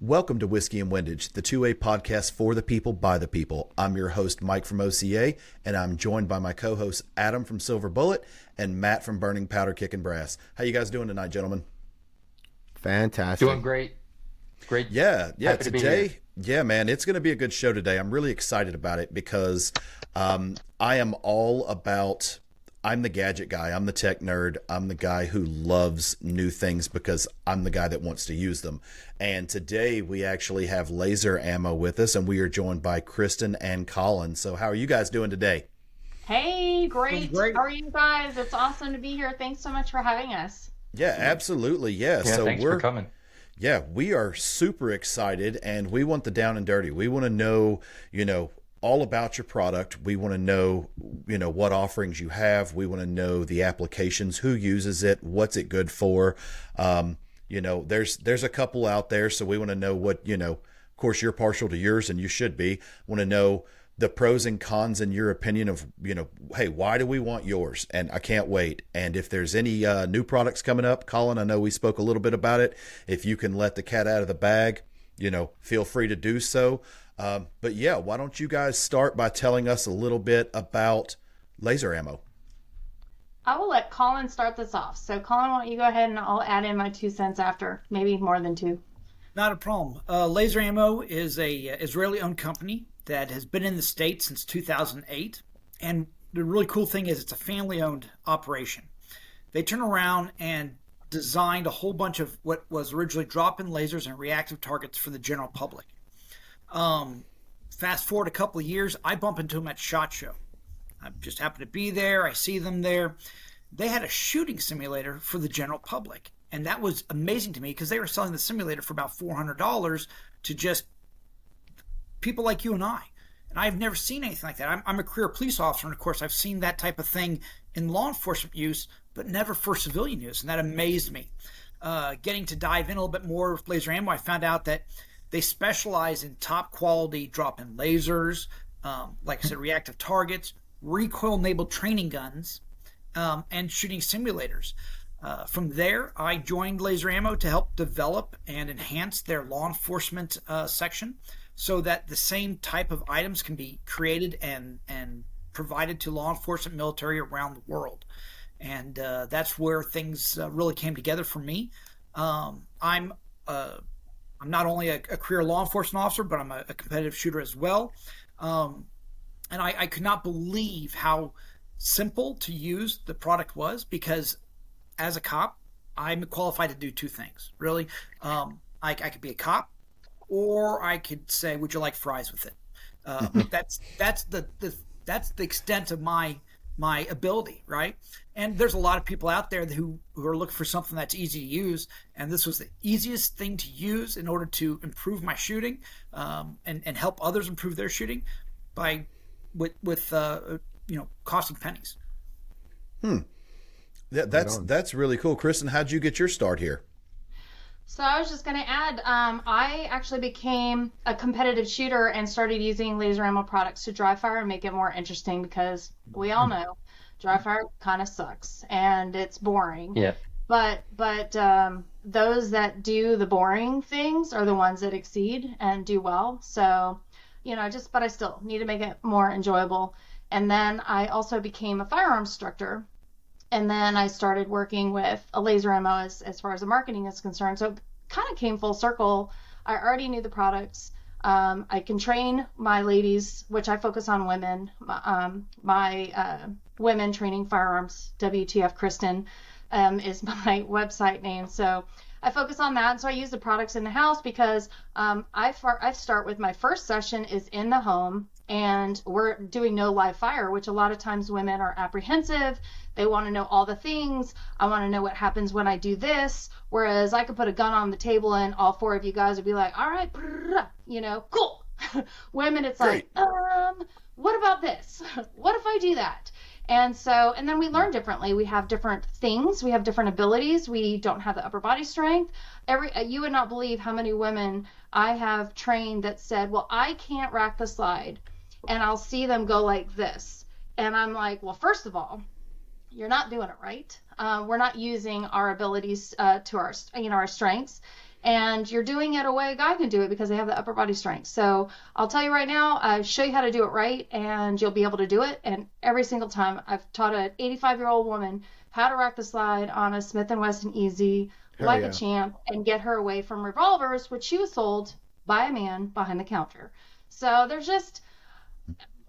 Welcome to Whiskey and Windage, the 2A podcast for the people by the people. I'm your host, Mike from OCA, and I'm joined by my co hosts, Adam from Silver Bullet and Matt from Burning Powder Kicking Brass. How you guys doing tonight, gentlemen? Fantastic. Doing great. Great. Yeah, yeah. Happy today, to yeah, man, it's going to be a good show today. I'm really excited about it because um, I am all about I'm the gadget guy. I'm the tech nerd. I'm the guy who loves new things because I'm the guy that wants to use them. And today we actually have laser ammo with us, and we are joined by Kristen and Colin. So, how are you guys doing today? Hey, great. great. How are you guys? It's awesome to be here. Thanks so much for having us. Yeah, absolutely. Yeah. yeah so thanks we're, for coming. Yeah, we are super excited and we want the down and dirty. We want to know, you know, all about your product. We want to know, you know, what offerings you have. We want to know the applications, who uses it, what's it good for. Um, you know, there's there's a couple out there, so we want to know what you know. Of course, you're partial to yours, and you should be. Want to know the pros and cons in your opinion of you know hey why do we want yours and i can't wait and if there's any uh, new products coming up colin i know we spoke a little bit about it if you can let the cat out of the bag you know feel free to do so um, but yeah, why don't you guys start by telling us a little bit about laser ammo? I will let Colin start this off. So, Colin, why don't you go ahead and I'll add in my two cents after, maybe more than two. Not a problem. Uh, laser Ammo is a uh, Israeli-owned company that has been in the states since 2008, and the really cool thing is it's a family-owned operation. They turn around and designed a whole bunch of what was originally drop-in lasers and reactive targets for the general public. Um, fast forward a couple of years, I bump into them at SHOT Show. I just happen to be there. I see them there. They had a shooting simulator for the general public. And that was amazing to me because they were selling the simulator for about $400 to just people like you and I. And I've never seen anything like that. I'm, I'm a career police officer, and of course, I've seen that type of thing in law enforcement use, but never for civilian use. And that amazed me. Uh, getting to dive in a little bit more with laser ammo, I found out that they specialize in top quality drop in lasers, um, like I said, reactive targets, recoil enabled training guns, um, and shooting simulators. Uh, from there, I joined Laser Ammo to help develop and enhance their law enforcement uh, section so that the same type of items can be created and, and provided to law enforcement military around the world. And uh, that's where things uh, really came together for me. Um, I'm uh, I'm not only a, a career law enforcement officer, but I'm a, a competitive shooter as well. Um, and I, I, could not believe how simple to use the product was because as a cop, I'm qualified to do two things, really. Um, I, I, could be a cop, or I could say, "Would you like fries with it?" Uh, that's that's the, the that's the extent of my my ability, right? And there's a lot of people out there who, who are looking for something that's easy to use, and this was the easiest thing to use in order to improve my shooting um, and and help others improve their shooting by with with uh, you know costing pennies. Hmm. Yeah, that's right that's really cool, Kristen. How'd you get your start here? So I was just going to add, um, I actually became a competitive shooter and started using laser ammo products to dry fire and make it more interesting because we all know dry fire kind of sucks and it's boring. Yeah. But but um, those that do the boring things are the ones that exceed and do well. So you know, just but I still need to make it more enjoyable. And then I also became a firearms instructor and then I started working with a laser ammo as, as far as the marketing is concerned. So it kind of came full circle. I already knew the products. Um, I can train my ladies, which I focus on women. Um, my uh, women training firearms, WTF Kristen, um, is my website name. So I focus on that. So I use the products in the house because um, I, far, I start with my first session is in the home and we're doing no live fire, which a lot of times women are apprehensive. They want to know all the things. I want to know what happens when I do this. Whereas I could put a gun on the table and all four of you guys would be like, all right, you know, cool. women, it's Great. like, um, what about this? what if I do that? And so, and then we learn differently. We have different things. We have different abilities. We don't have the upper body strength. Every uh, you would not believe how many women I have trained that said, "Well, I can't rack the slide," and I'll see them go like this, and I'm like, "Well, first of all, you're not doing it right. Uh, we're not using our abilities uh, to our you know our strengths." And you're doing it a way a guy can do it because they have the upper body strength. So I'll tell you right now, I show you how to do it right, and you'll be able to do it. And every single time, I've taught an 85 year old woman how to rack the slide on a Smith and Wesson Easy Hell like yeah. a champ and get her away from revolvers, which she was sold by a man behind the counter. So there's just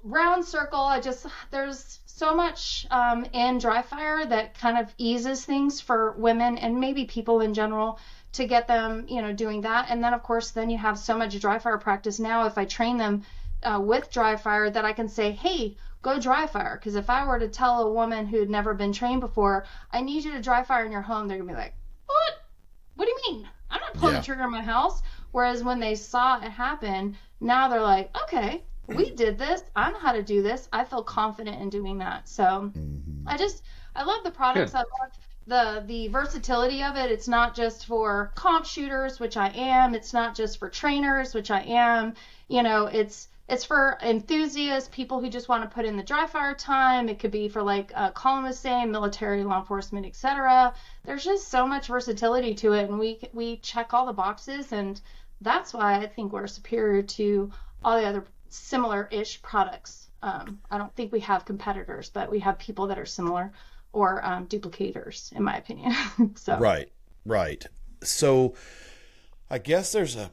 round circle. I just there's so much um, in dry fire that kind of eases things for women and maybe people in general to get them, you know, doing that. And then of course, then you have so much dry fire practice now. If I train them uh, with dry fire, that I can say, hey, go dry fire. Because if I were to tell a woman who had never been trained before, I need you to dry fire in your home, they're gonna be like, what? What do you mean? I'm not pulling Yeah. the trigger in my house. Whereas when they saw it happen, now they're like, okay, we did this. I know how to do this. I feel confident in doing that. So I just, I love the products. Good. I love the the versatility of it. It's not just for comp shooters, which I am. It's not just for trainers, which I am. You know, it's it's for enthusiasts, people who just want to put in the dry fire time. It could be for like uh, Colin was saying, military, law enforcement, etc. There's just so much versatility to it, and we we check all the boxes, and that's why I think we're superior to all the other similar-ish products. Um, I don't think we have competitors, but we have people that are similar or um, duplicators, in my opinion. so Right, right. So I guess there's a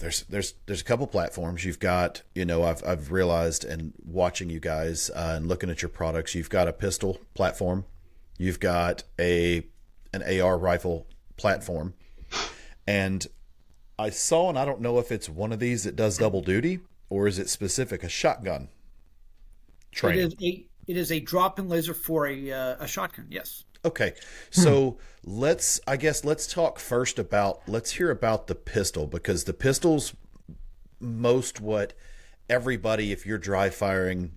there's there's there's a couple platforms you've got. You know, I've I've realized and watching you guys uh, and looking at your products, you've got a pistol platform, you've got a an AR rifle platform, and I saw and I don't know if it's one of these that does double duty or is it specific a shotgun It training. is a it is a drop-in laser for a uh, a shotgun. Yes. Okay. So let's I guess let's talk first about let's hear about the pistol because the pistol's most what everybody if you're dry firing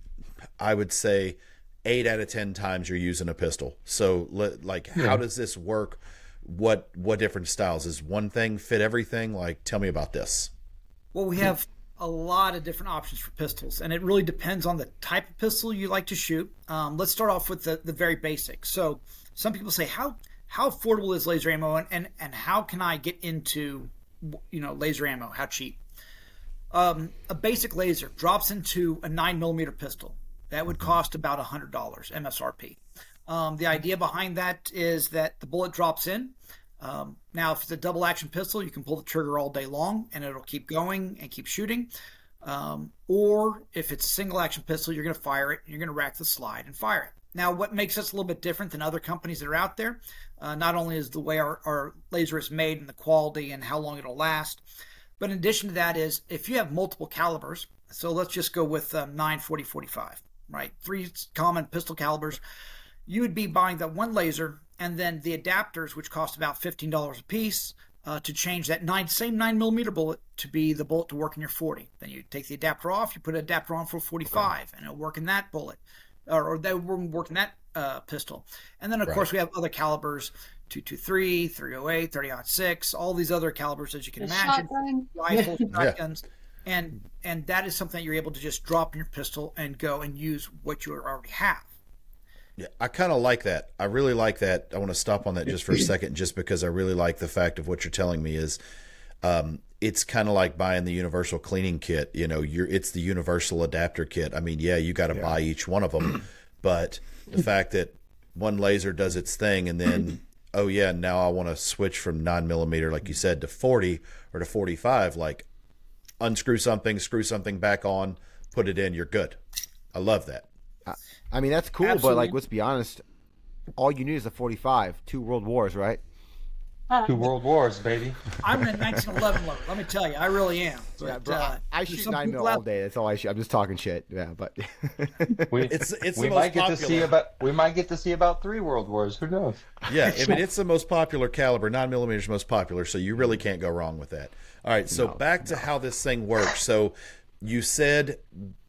I would say 8 out of 10 times you're using a pistol. So let, like how does this work? What what different styles is one thing fit everything? Like tell me about this. Well, we have a lot of different options for pistols, and it really depends on the type of pistol you like to shoot. Um, let's start off with the, the very basic. So, some people say, how how affordable is laser ammo, and, and, and how can I get into you know laser ammo? How cheap? Um, a basic laser drops into a nine millimeter pistol. That would cost about a hundred dollars MSRP. Um, the idea behind that is that the bullet drops in. Um, now, if it's a double action pistol, you can pull the trigger all day long and it'll keep going and keep shooting. Um, or if it's a single action pistol, you're going to fire it, you're going to rack the slide and fire it. Now, what makes us a little bit different than other companies that are out there, uh, not only is the way our, our laser is made and the quality and how long it'll last, but in addition to that is if you have multiple calibers, so let's just go with um, 9, 40, 45, right? Three common pistol calibers. You would be buying that one laser and then the adapters, which cost about $15 a piece, uh, to change that nine, same 9 millimeter bullet to be the bullet to work in your 40. Then you take the adapter off, you put an adapter on for 45, and it'll work in that bullet, or, or that will work in that uh, pistol. And then, of course, we have other calibers 223, 308, 30 6, all these other calibers, as you can The imagine shotgun. rifles, shotguns, and and that is something that you're able to just drop in your pistol and go and use what you already have. Yeah, I kind of like that. I really like that. I want to stop on that just for a second, just because I really like the fact of what you're telling me is, um, it's kind of like buying the universal cleaning kit. You know, you're it's the universal adapter kit. I mean, yeah, you got to buy each one of them, but the fact that one laser does its thing, and then oh yeah, now I want to switch from nine millimeter, like you said, to forty or to forty five. Like, unscrew something, screw something back on, put it in, you're good. I love that. I mean, that's cool, but like, let's be honest. All you need is a 45, two world wars, right? Two world wars, baby. I'm a 1911 lover. Let me tell you, I really am. Yeah, bro, uh, I, I shoot some nine mil all day. That's all I shoot. I'm just talking shit. Yeah, but We, It's- it's we the might most get to see about we might get to see about three world wars. Who knows? Yeah, I mean it's the most popular caliber. Nine millimeters most popular, so you really can't go wrong with that. All right, so back to how this thing works. So you said,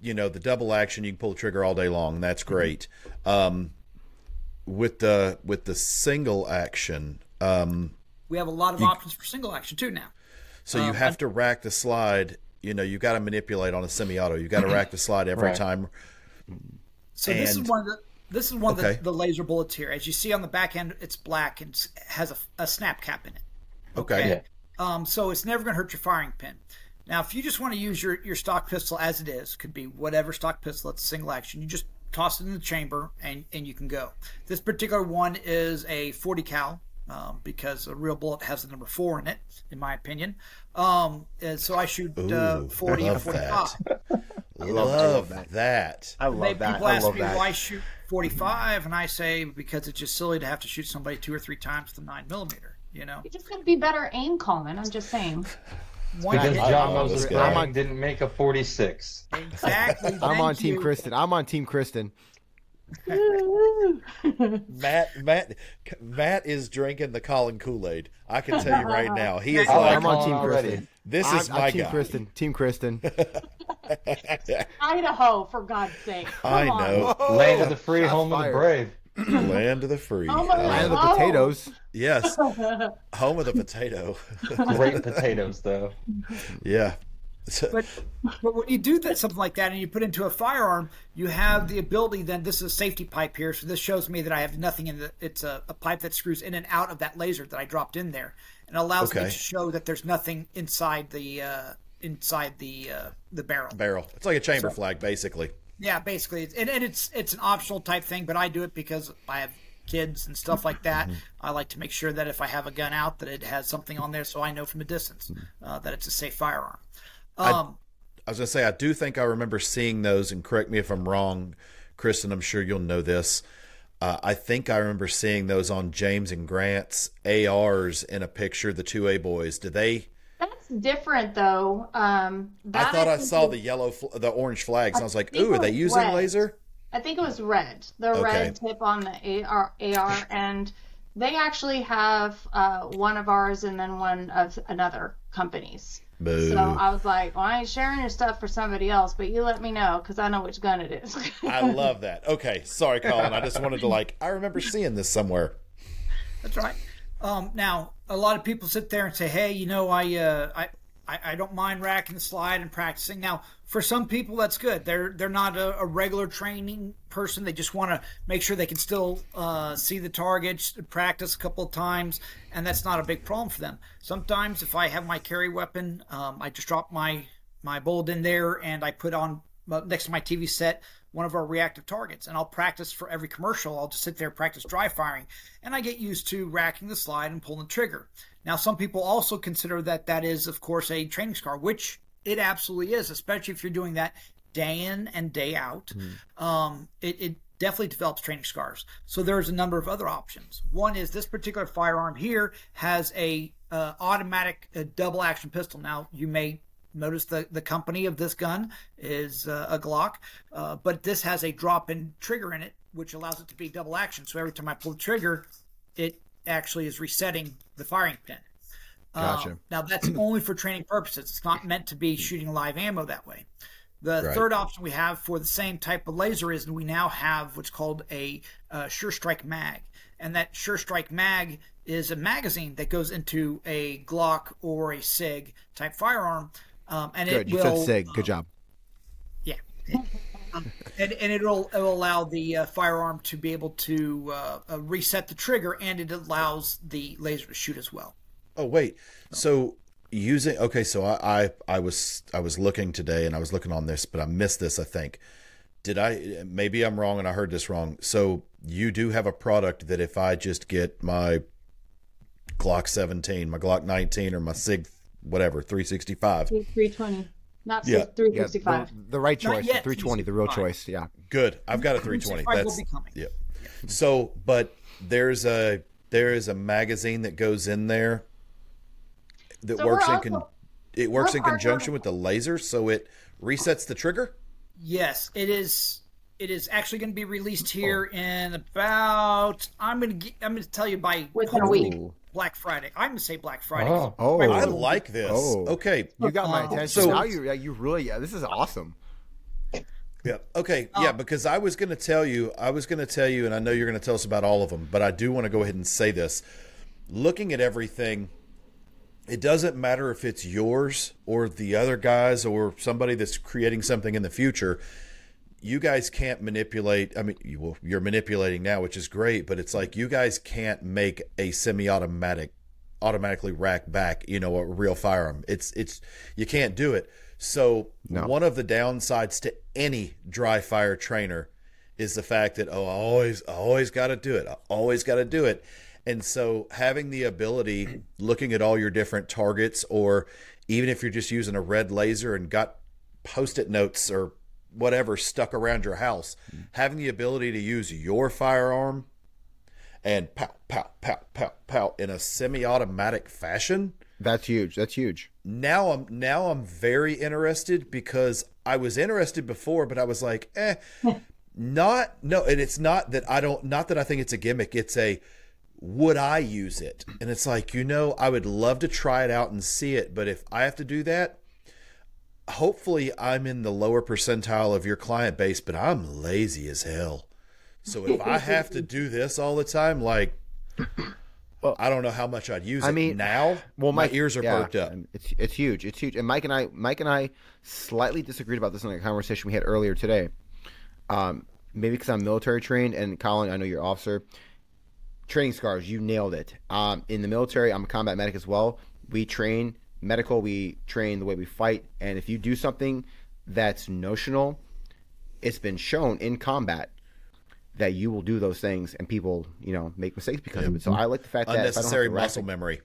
you know, the double action, you can pull the trigger all day long. That's great. Um, with the with the single action, um, We have a lot of options for single action too now. so you have to rack the slide. You know, you got to manipulate on a semi-auto. You got to rack the slide every Right. time. So this is one of the this is one of the, the laser bullets here. As you see on the back end, it's black and has a, a snap cap in it. Okay. Yeah. Um, so it's never going to hurt your firing pin. Now, if you just want to use your, your stock pistol as it is, could be whatever stock pistol, it's a single action. You just toss it in the chamber and, and you can go. This particular one is a 40 cal um, because a real bullet has the number four in it, in my opinion. Um, and so I shoot uh, 40 I and love 45. that. love love that. that. I love They, that. people I ask me that. why shoot 45, and I say because it's just silly to have to shoot somebody two or three times with a nine millimeter. You know, You just gotta be better aim calling. I'm just saying. one Because I- John I- Moses I'm on- didn't make a 46. exactly. I'm thank on Team you. Kristen. I'm on Team Kristen. Matt, Matt, Matt is drinking the Colin Kool Aid. I can tell you right now. He is I like like, I'm on Team already. Kristen. this I'm, is I'm my Team guy. Kristen. Team Kristen. Idaho, for God's sake. Come I on. know. Land of the free, Shots home fired. of the brave. Land of the free. Oh my I Land of the Oh. potatoes. Yes, home of the potato. Great potatoes, though. yeah. But but when you do that something like that and you put into a firearm, you have the ability. Then this is a safety pipe here, so this shows me that I have nothing in the. It's a, a pipe that screws in and out of that laser that I dropped in there, and allows me to show that there's nothing inside the uh, inside the uh, the barrel. barrel. It's like a chamber flag, basically. Yeah, basically, it's, and, and it's it's an optional type thing, but I do it because I have kids and stuff like that. I like to make sure that if I have a gun out, that it has something on there, so I know from a distance uh, that it's a safe firearm. Um, I was gonna say I do think I remember seeing those, and correct me if I'm wrong, Kristen. I'm sure you'll know this. Uh, I think I remember seeing those on James and Grant's ARs in a picture. The two A boys. Did they? That's different though. Um, I thought I think saw is- the yellow, fl- the orange flags. And I was like, think "Ooh, are they using red. laser?" I think it was red. The Okay. red tip on the AR, AR and they actually have uh, one of ours and then one of another company's. Boo. So I was like, well, I ain't sharing your stuff for somebody else, but you let me know because I know which gun it is. I love that. Okay, sorry, Colin. I just wanted to like. I remember seeing this somewhere. That's right. Um, now, a lot of people sit there and say, "Hey, you know, I, uh, I, I, don't mind racking the slide and practicing." Now, for some people, that's good. They're they're not a, a regular training person. They just want to make sure they can still uh, see the targets, practice a couple of times, and that's not a big problem for them. Sometimes, if I have my carry weapon, um, I just drop my my bullet in there and I put on uh, next to my TV set one of our reactive targets, and I'll practice for every commercial. I'll just sit there practice dry firing, and I get used to racking the slide and pulling the trigger. Now, some people also consider that that is, of course, a training scar, which it absolutely is, especially if you're doing that day in and day out. Um, it, it definitely develops training scars. So there's a number of other options. One is this particular firearm here has a uh, automatic uh, double action pistol. Now you may notice the the company of this gun is uh, a Glock, uh, but this has a drop in trigger in it, which allows it to be double action. So every time I pull the trigger, it actually is resetting the firing pin. Gotcha. Um, now that's only for training purposes. It's not meant to be shooting live ammo that way. The Right. third option we have for the same type of laser is we now have what's called a uh, Sure Strike mag, and that Sure Strike mag is a magazine that goes into a Glock or a Sig type firearm, um, and Good. it You will said Sig. Good job. yeah. Um, and, and it'll, it'll allow the uh, firearm to be able to uh, uh, reset the trigger, and it allows the laser to shoot as well. Oh wait, so using okay, so I, I I was I was looking today and I was looking on this, but I missed this. I think did I maybe I'm wrong and I heard this wrong. So you do have a product that if I just get my Glock 17, my Glock 19, or my Sig whatever 365, 320, not Yeah. Yeah, 365. the, the right choice. yet, 320, the real choice. Yeah. good. I've got a 320. That's coming. yeah. So, but there's a there is a magazine that goes in there that So works we're in con- also- it works in conjunction with the laser, so it resets the trigger. Yes, it is. It is actually going to be released oh. here in about. I'm going to. I'm going to tell you by Within a week. Black Friday. I'm going to say Black Friday. Oh. Oh. I like this. Oh. Okay. You got my Uh, attention. so- now you yeah, you really yeah, this is awesome. Yeah. Okay. Yeah, because I was going to tell you, I was going to tell you, and I know you're going to tell us about all of them, but I do want to go ahead and say this. Looking at everything, it doesn't matter if it's yours or the other guys or somebody that's creating something in the future. You guys can't manipulate. I mean, you, well, you're manipulating now, which is great, but it's like you guys can't make a semi-automatic automatically rack back, you know, a real firearm. It's it's you can't do it. So one of the downsides to any dry fire trainer is the fact that oh, I always I always got to do it. I always got to do it. And so having the ability looking at all your different targets or even if you're just using a red laser and got post-it notes or whatever stuck around your house, having the ability to use your firearm and pow pow pow pow pow in a semi-automatic fashion That's huge. That's huge. now I'm now I'm very interested because I was interested before, but I was like, eh, not no, and it's not that I don't not that I think it's a gimmick. It's a would I use it? And it's like, you know, I would love to try it out and see it, but if I have to do that, hopefully I'm in the lower percentile of your client base, but I'm lazy as hell. So if I have to do this all the time, like well, I don't know how much I'd use I it. mean, now Well, my Mike, ears are yeah, perked up. It's it's huge. It's huge. And Mike and I, Mike and I, slightly disagreed about this in a conversation we had earlier today. Um, maybe because I'm military trained, and Colin, I know you're officer. Training scars, you nailed it. Um, in the military, I'm a combat medic as well. We train medical. We train the way we fight. And if you do something that's notional, it's been shown in combat that you will do those things, and people, you know, make mistakes because of it. So I like the fact that if I don't have Unnecessary to rack muscle the- memory.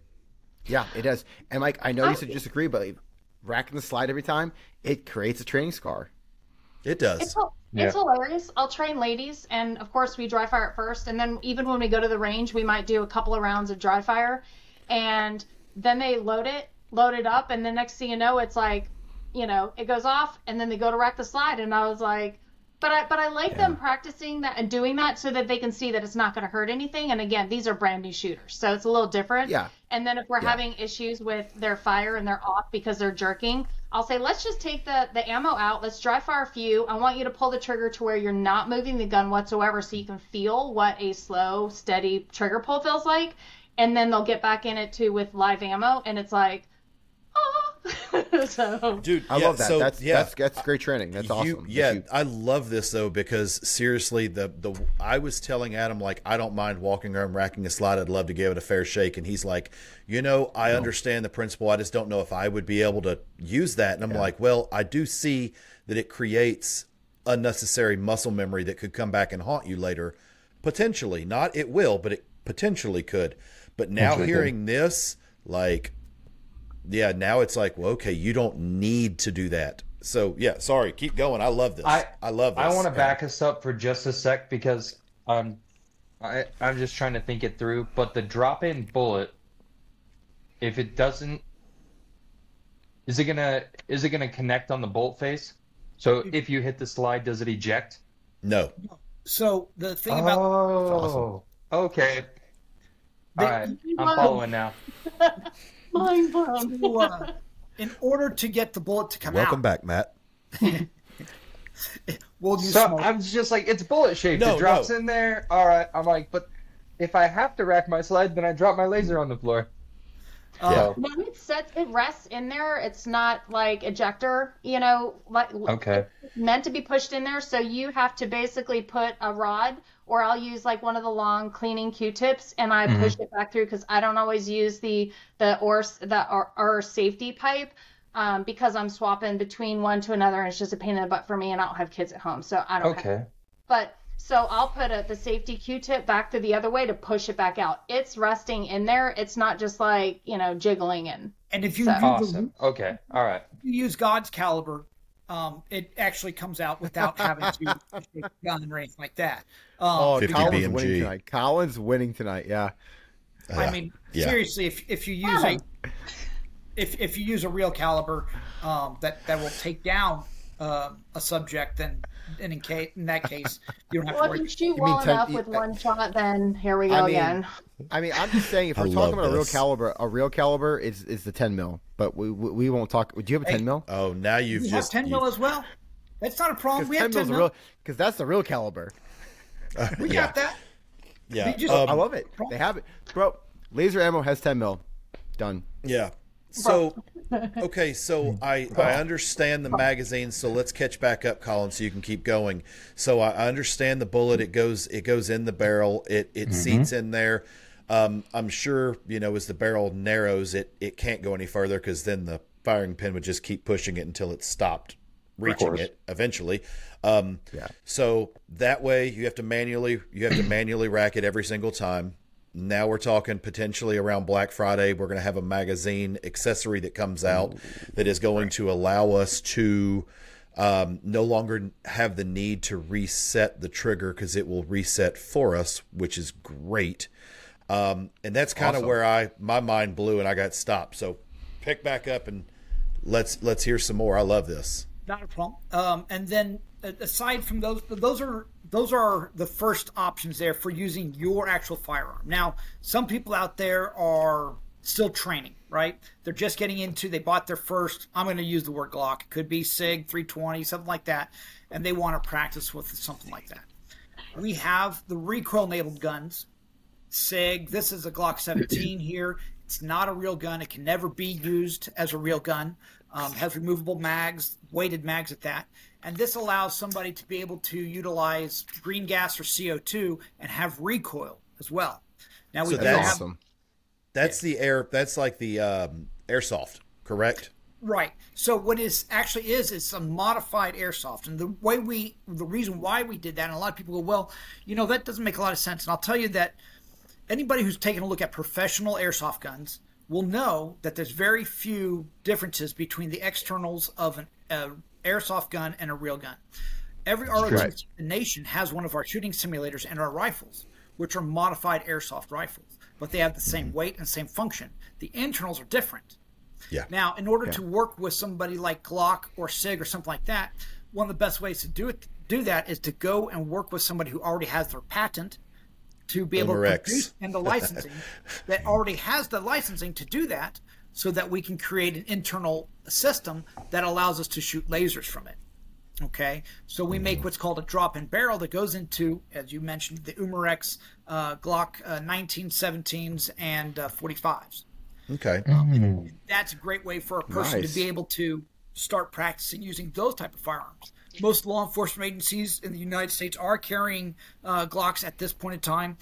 yeah, it does. And Mike, I know you said disagree, but like, racking the slide every time, it creates a training scar. It does. It's, hil- it's hilarious. I'll train ladies, and of course, we dry fire at first. And then, even when we go to the range, we might do a couple of rounds of dry fire. And then they load it, load it up. And the next thing you know, it's like, you know, it goes off, and then they go to rack the slide. And I was like, but I, but I like them practicing that and doing that so that they can see that it's not going to hurt anything. And again, these are brand new shooters, so it's a little different. Yeah. And then if we're having issues with their fire and they're off because they're jerking, I'll say, let's just take the, the ammo out. Let's dry fire a few. I want you to pull the trigger to where you're not moving the gun whatsoever so you can feel what a slow, steady trigger pull feels like. And then they'll get back in it too with live ammo. And it's like, ah. so, Dude, I yeah, love that. So, that's, yeah, that's that's great training. That's awesome. You, That's yeah, huge. I love this though because seriously, the the I was telling Adam like I don't mind walking around racking a slide. I'd love to give it a fair shake, and he's like, you know, I understand the principle. I just don't know if I would be able to use that. And I'm like, well, I do see that it creates unnecessary muscle memory that could come back and haunt you later, potentially. Not it will, but it potentially could. But now hearing this, like yeah, now it's like, well, okay, you don't need to do that. So yeah, sorry, keep going. I love this. I, I- love this. I want to back us up for just a sec because um, I I'm just trying to think it through. But the drop-in bullet, if it doesn't, is it gonna is it gonna connect on the bolt face? So if you hit the slide, does it eject? No. So the thing about Oh, okay. All right, I'm following now. mind blown. to, uh, in order to get the bullet to come Welcome out, Welcome back, Matt. we'll use So smoke. I'm just like, it's bullet shaped. No, it drops no. in there. All right. I'm like, but if I have to rack my slide, then I drop my laser on the floor. Uh, So, No, it sets it rests in there. It's not like ejector, you know, like okay. meant to be pushed in there. So you have to basically put a rod, or I'll use like one of the long cleaning Q-tips, and I push it back through because I don't always use the the or the or, or safety pipe. Um, because I'm swapping between one to another, and it's just a pain in the butt for me, and I don't have kids at home, so I don't. Have, Okay. but so I'll put a, the safety Q-tip back to the other way to push it back out. It's resting in there. It's not just like you know jiggling in. and if you So- use, Awesome. Okay. All right. you use God's caliber, um, it actually comes out without having to take a gun or anything like that. Um, Oh, 50 Colin's BMG. winning tonight. Colin's winning tonight. Yeah. I mean, Yeah. seriously, if if you use a if if you use a real caliber um, that that will take down uh, a subject, then and in case in that case you don't have to Well, if worry. you shoot mean well enough you- with one shot, then here we go I mean, again. I mean, I'm just saying, if we're talking about a real caliber, a real caliber is is the 10 mil. But we we, we won't talk. Do you have a 10 mil? Oh, now you've We have just ten you- mil as well. That's not a problem. We have 10 mil's ten mil. because that's the real caliber. we yeah. got that. yeah. just- um, I love it. They have it, bro. Laser ammo has 10 mil. Done. Yeah. So, okay, so I I understand the magazine. So let's catch back up, Colin, so you can keep going. So I I understand the bullet. It goes it goes in the barrel. It it seats in there. Um, I'm sure you know as the barrel narrows, it it can't go any further because then the firing pin would just keep pushing it until it stopped reaching it eventually. Um, Yeah. So that way you have to manually you have to manually rack it every single time. Now we're talking potentially around Black Friday. We're going to have a magazine accessory that comes out that is going to allow us to um, no longer have the need to reset the trigger because it will reset for us, which is great. Um, and that's kind of Awesome. where I my mind blew and I got stopped. So pick back up and let's let's hear some more. I love this. Not a problem. Um, and then uh, aside from those, those are those are the first options there for using your actual firearm. Now, some people out there are still training, right? They're just getting into. They bought their first. I'm going to use the word Glock. It could be Sig 320, something like that, and they want to practice with something like that. We have the recoil-enabled guns. SIG. This is a Glock 17 here. It's not a real gun. It can never be used as a real gun. Um, has removable mags, weighted mags at that. And this allows somebody to be able to utilize green gas or CO2 and have recoil as well. Now we So that's- have Awesome. That's the air. That's like the um, airsoft, correct? Right. So what is actually is is a modified airsoft, and the way we, the reason why we did that, and a lot of people go, well, you know, that doesn't make a lot of sense. And I'll tell you that anybody who's taken a look at professional airsoft guns will know that there's very few differences between the externals of an uh, airsoft gun and a real gun. Every ROTC Right. in the nation has one of our shooting simulators and our rifles, which are modified airsoft rifles, but they have the same weight and same function. The internals are different. Yeah. Now, in order to work with somebody like Glock or Sig or something like that, one of the best ways to do it do that is to go and work with somebody who already has their patent to be able to produce and the licensing that already has the licensing to do that so that we can create an internal system that allows us to shoot lasers from it. Okay, so we make what's called a drop-in barrel that goes into, as you mentioned, the Umarex uh, Glock uh, 1917s and uh, 45s Okay. that's a great way for a person Nice. to be able to start practicing using those type of firearms. Most law enforcement agencies in the United States are carrying uh, Glocks at this point in time,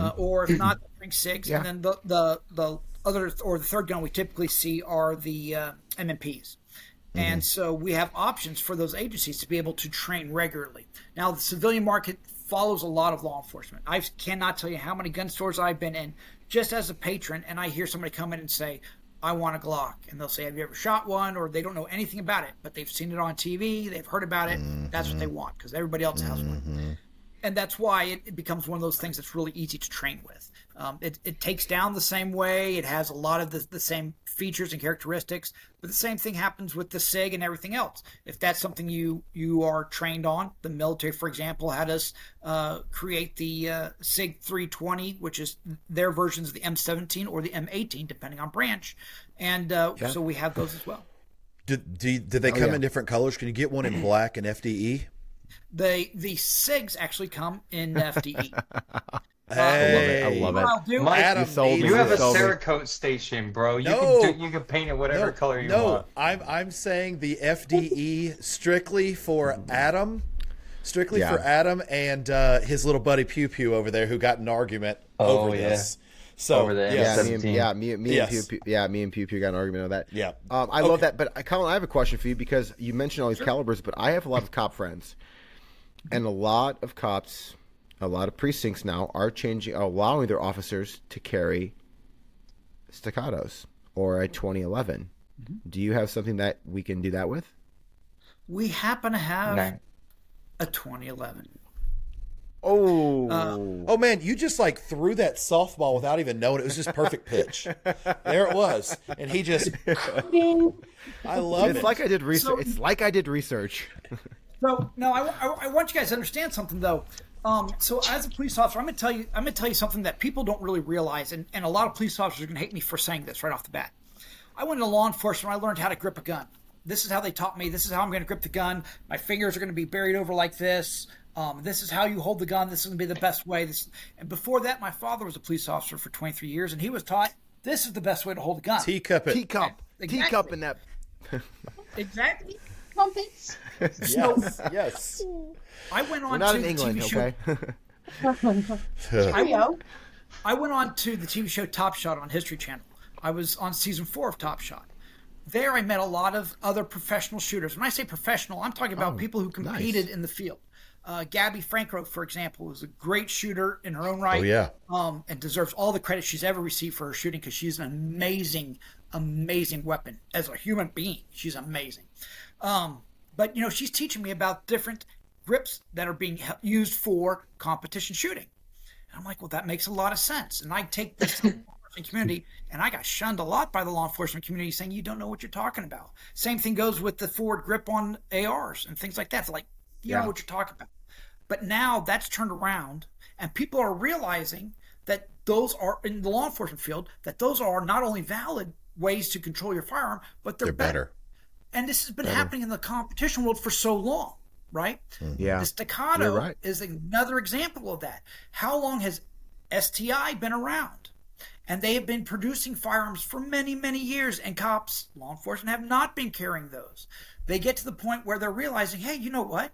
uh, or if not, they're carrying SIGs. Yeah. And then the, the the other or the third gun we typically see are the uh, M&Ps. Mm-hmm. And so we have options for those agencies to be able to train regularly. Now, the civilian market follows a lot of law enforcement. I cannot tell you how many gun stores I've been in just as a patron, and I hear somebody come in and say, I want a Glock. And they'll say, Have you ever shot one? Or they don't know anything about it, but they've seen it on TV, they've heard about it. Mm-hmm. That's what they want because everybody else has one mm-hmm. and that's why it, it becomes one of those things that's really easy to train with. Um, it, it takes down the same way. It has a lot of the, the same features and characteristics, but the same thing happens with the SIG and everything else. If that's something you you are trained on, the military, for example, had us uh, create the uh, SIG 320, which is their versions of the M17 or the M18, depending on branch, and uh, so we have those as well. Did, do, did they come yeah. in different colors? Can you get one in black and FDE? The the SIGs actually come in FDE. Hey, I love it. What I'll do- Mike, Adam You sold me. You have a this. Me. Cerakote station, bro. You No. can do, you can paint it whatever color you no, want. I'm I'm saying the FDE strictly for Adam, strictly Yeah. for Adam and uh, his little buddy Pew Pew over there who got an argument Oh, over yeah. this. So Over the Yeah, me and, yeah, me, me Yes. and Pew, Pew, yeah, me and Pew Pew got an argument on that. Yeah. um, I love that. But uh, Colin, I have a question for you because you mentioned all these calibers, but I have a lot of cop friends, and a lot of cops, a lot of precincts now are changing, allowing their officers to carry staccatos or a 2011. Mm-hmm. Do you have something that we can do that with? we happen to have No. a 2011. Oh, uh, Oh man, you just like threw that softball without even knowing it was just perfect pitch. there it was, and he just. I love it's it. like I did research. So- it's like I did research. So no, I, I, I want you guys to understand something though. Um, so as a police officer, I'm gonna tell you, I'm gonna tell you something that people don't really realize, and, and a lot of police officers are gonna hate me for saying this right off the bat. I went into law enforcement. I learned how to grip a gun. This is how they taught me. This is how I'm going to grip the gun. My fingers are going to be buried over like this. Um, this is how you hold the gun. This is going to be the best way. This and before that, my father was a police officer for 23 years, and he was taught this is the best way to hold a gun. teacup it. Teacup, Exactly. teacup in that. exactly. Trumpets. Yes, yes. I went on We're not to in the England, TV show. okay? I Cheerio. I went on to the TV show Top Shot on History Channel. I was on season four of Top Shot. There, I met a lot of other professional shooters. When I say professional, I'm talking about Oh, people who competed in the field. Uh, Gabby Franco, for example, was a great shooter in her own right. Oh, yeah. um, and deserves all the credit she's ever received for her shooting because she's an amazing, amazing weapon as a human being. She's amazing. Um, but you know, she's teaching me about different grips that are being used for competition shooting. And I'm like, well, that makes a lot of sense. And I take this to the law enforcement community, and I got shunned a lot by the law enforcement community saying you don't know what you're talking about. Same thing goes with the forward grip on ARs and things like that. It's like you don't Yeah. know what you're talking about. But now that's turned around, and people are realizing that those are in the law enforcement field that those are not only valid ways to control your firearm, but they're, They're better. And this has been happening in the competition world for so long, right? Mm-hmm. Yeah. The staccato right. is another example of that. How long has STI been around? And they have been producing firearms for many, many years, and cops, law enforcement, have not been carrying those. They get to the point where they're realizing, hey, you know what?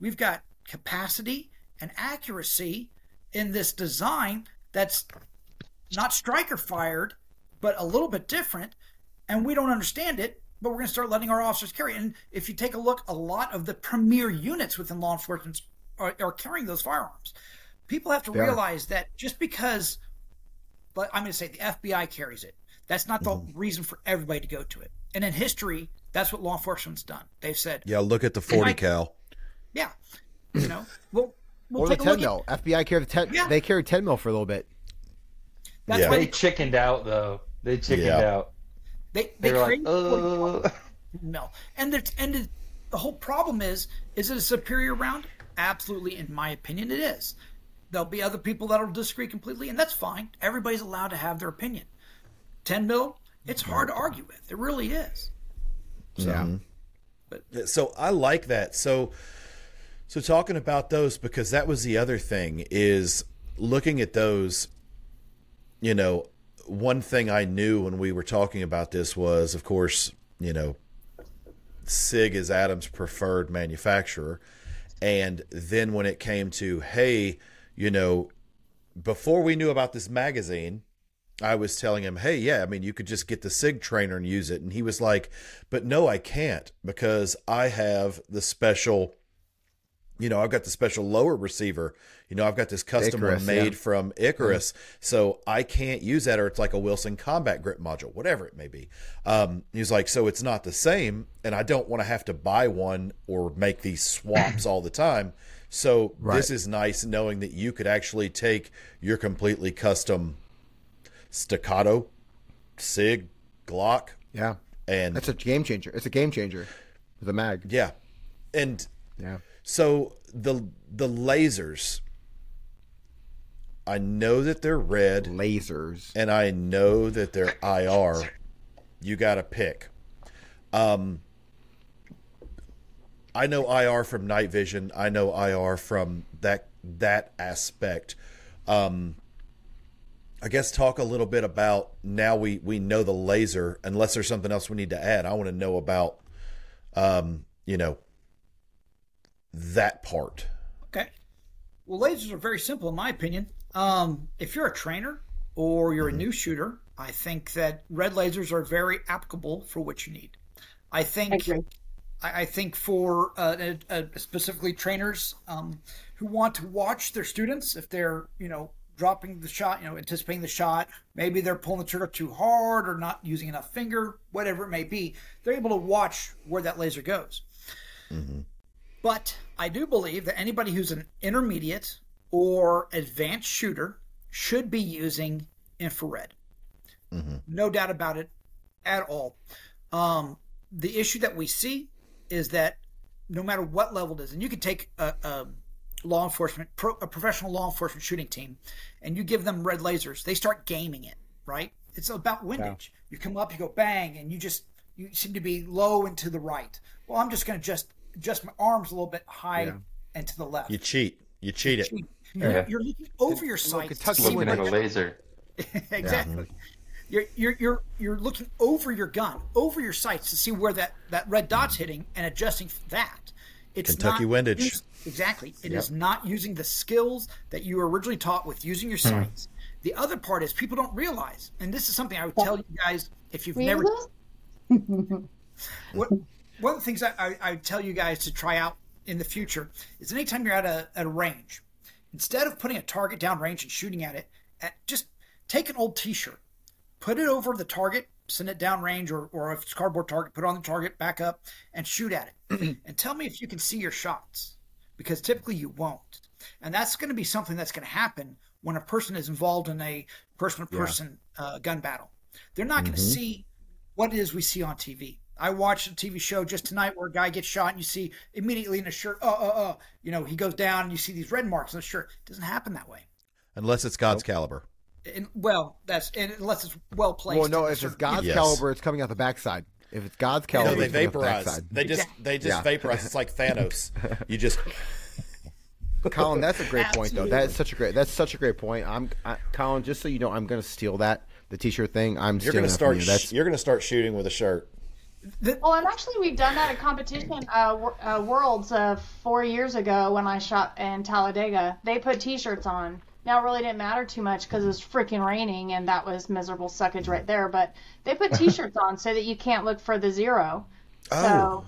We've got capacity and accuracy in this design that's not striker fired, but a little bit different, and we don't understand it, but we're going to start letting our officers carry. And if you take a look, a lot of the premier units within law enforcement are, are carrying those firearms. People have to They are. realize that just because, but I'm going to say the FBI carries it, that's not the mm-hmm. reason for everybody to go to it. And in history, that's what law enforcement's done. They've said, Yeah, look at the 40 I- cal. yeah, you know, we'll, we'll Or the take a 10 look mil. at FBI carried the 10. Yeah. They carried 10 mil for a little bit. that's Yeah. why They they, chickened out though. They chickened Yeah. out. They, They they were like, oh. No, and there's and it, the whole problem is, is it a superior round? Absolutely, in my opinion, it is. There'll be other people that'll disagree completely, and that's fine. Everybody's allowed to have their opinion. Ten mil, it's mm-hmm. hard to argue with. It really is. Yeah. But so I like that. So so talking about those because that was the other thing is looking at those you know one thing I knew when we were talking about this was of course, you know, SIG is Adam's preferred manufacturer and then when it came to hey, you know, before we knew about this magazine, I was telling him, "Hey, yeah, I mean, you could just get the Sig trainer and use it." And he was like, "But no, I can't because I have the special you know, I've got the special lower receiver. You know, I've got this custom Icarus, one made yeah. from Icarus, so I can't use that, or it's like a Wilson Combat Grip module, whatever it may be. Um, he's like, so it's not the same, and I don't want to have to buy one or make these swaps all the time. So this is nice knowing that you could actually take your completely custom staccato, Sig, Glock, Yeah. and That's a game changer. It's a game changer. The mag. yeah, and Yeah. So the the lasers, I know that they're red, Lasers. and I know that they're IR. You got to pick. Um, I know IR from night vision. I know IR from that that aspect. Um, I guess talk a little bit about now we we know the laser. Unless there's something else we need to add, I want to know about, um, you know, that part. Okay. Well, lasers are very simple, in my opinion. Um, if you're a trainer or you're a new shooter, I think that red lasers are very applicable for what you need. I think. agree. I I think for uh, uh, uh, specifically trainers um, who want to watch their students, if they're you know dropping the shot, you know anticipating the shot, maybe they're pulling the trigger too hard or not using enough finger, whatever it may be, they're able to watch where that laser goes. But I do believe that anybody who's an intermediate or advanced shooter should be using infrared. No doubt about it at all. Um, the issue that we see is that no matter what level it is, and you can take a, a law enforcement, pro, a professional law enforcement shooting team, and you give them red lasers, they start gaming it, right? It's about windage. You come up, you go bang, and you just you seem to be low and to the right. Well, I'm just going to just adjust my arms a little bit high Yeah. and to the left. You cheat. You cheat it. You're, Yeah. you're looking over your sights. to Kentucky see Looking where at a laser. exactly. You're, you're you're you're looking over your gun, over your sights to see where that, that red dot's mm. hitting and adjusting that. It's Kentucky not windage. use- exactly. It is not using the skills that you were originally taught with using your hmm. sights The other part is people don't realize, and this is something I would tell you guys if you've never. what, one of the things I, I, I tell you guys to try out in the future is anytime you're at a, at a range, instead of putting a target down range and shooting at it, at, just take an old T-shirt, put it over the target, send it down range, or, or if it's cardboard target, put it on the target, back up, and shoot at it. and tell me if you can see your shots, because typically you won't. And that's going to be something that's going to happen when a person is involved in a person-to-person uh, gun battle. They're not going to Mm-hmm. see what it is we see on TV. I watched a TV show just tonight where a guy gets shot and you see immediately in his shirt, uh, uh, uh, you know, he goes down and you see these red marks on his shirt. It doesn't happen that way. Unless it's God's caliber. And, well, that's and unless it's well placed. Well, no, if it's God's Yes. caliber, it's coming out the backside. If it's God's caliber, No, they it's the vaporize. They just they just Yeah. vaporize. It's like Thanos. You just Colin, that's a great point, though. That's such a great. That's such a great point. I'm, I, Colin. Just so you know, I'm going to steal that the T-shirt thing. I'm you're stealing gonna that start from you. sh- That's you're gonna start shooting with a shirt. Well, and actually, we've done that at competition uh, uh, worlds uh, four years ago when I shot in Talladega. They put T-shirts on. Now it really didn't matter too much because it was freaking raining and that was miserable suckage right there. But they put T-shirts on so that you can't look for the zero. Oh. So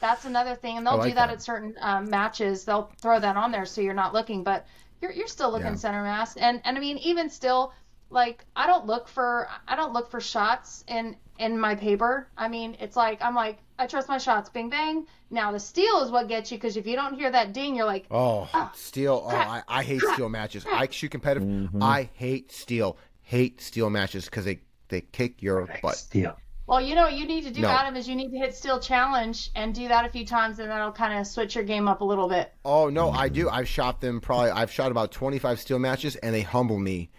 that's another thing, and they'll like do that, that. at certain um, matches. They'll throw that on there so you're not looking, but you're you're still looking Yeah. center mass. And and I mean, even still, like I don't look for I don't look for shots in in my paper. I mean, it's like I'm like I trust my shots. Bing bang. Now the steel is what gets you because if you don't hear that ding, you're like, oh, steel. Oh, I, I hate steel matches. I shoot competitive. Mm-hmm. I hate steel. Hate steel matches because they they kick your butt. Steel. well, you know what you need to do, No. Adam, is you need to hit steel challenge and do that a few times, and that'll kind of switch your game up a little bit. Oh no, I do. I've shot them probably. I've shot about 25 steel matches, and they humble me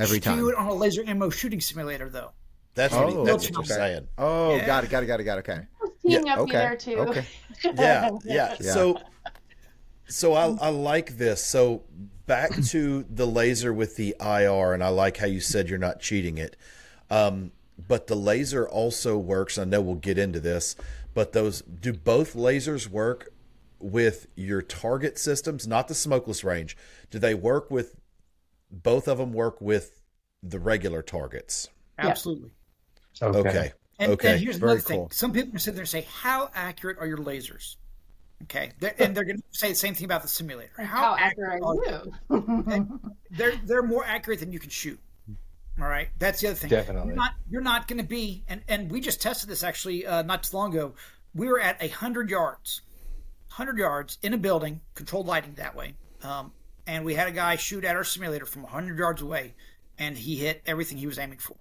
every Do time. it on a laser ammo shooting simulator, though. That's what, he, Oh, that's what you're saying. Oh, Yeah. got it, got it, got it, got it. Okay. Teeing up okay, you there too. okay. yeah, yeah. Yeah. So, so I, I like this. So back to the laser with the IR, and I like how you said you're not cheating it. Um, but the laser also works. I know we'll get into this, but those do both lasers work with your target systems, not the smokeless range? Do they work with both of them? Work with the regular targets? Absolutely. Okay. And, okay. and here's very another thing. cool. Some people sit there and say, "How accurate are your lasers?" Okay, They're, and they're going to say the same thing about the simulator. How accurate are you? They're they're more accurate than you can shoot. All right, that's the other thing. Definitely. you're not you're not going to be. And and we just tested this actually uh, not too long ago. We were at hundred yards, hundred yards in a building, controlled lighting that way, um, and we had a guy shoot at our simulator from hundred yards away, and he hit everything he was aiming for.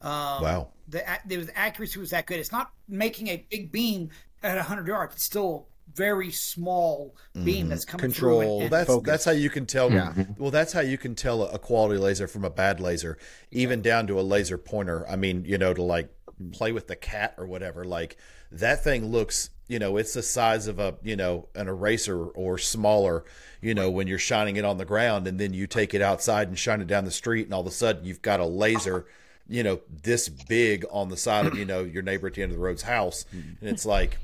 Um, wow. the, the, the accuracy was that good. It's not making a big beam at 100 yards. It's still very small beam that's coming Control. through. And, That's focus. that's how you can tell. Yeah. Well, that's how you can tell a quality laser from a bad laser, even down to a laser pointer. I mean, you know, to like play with the cat or whatever. Like that thing looks, you know, it's the size of a, you know, an eraser or smaller. You know, when you're shining it on the ground, and then you take it outside and shine it down the street, and all of a sudden you've got a laser. You know, this big on the side of you know your neighbor at the end of the road's house, and it's like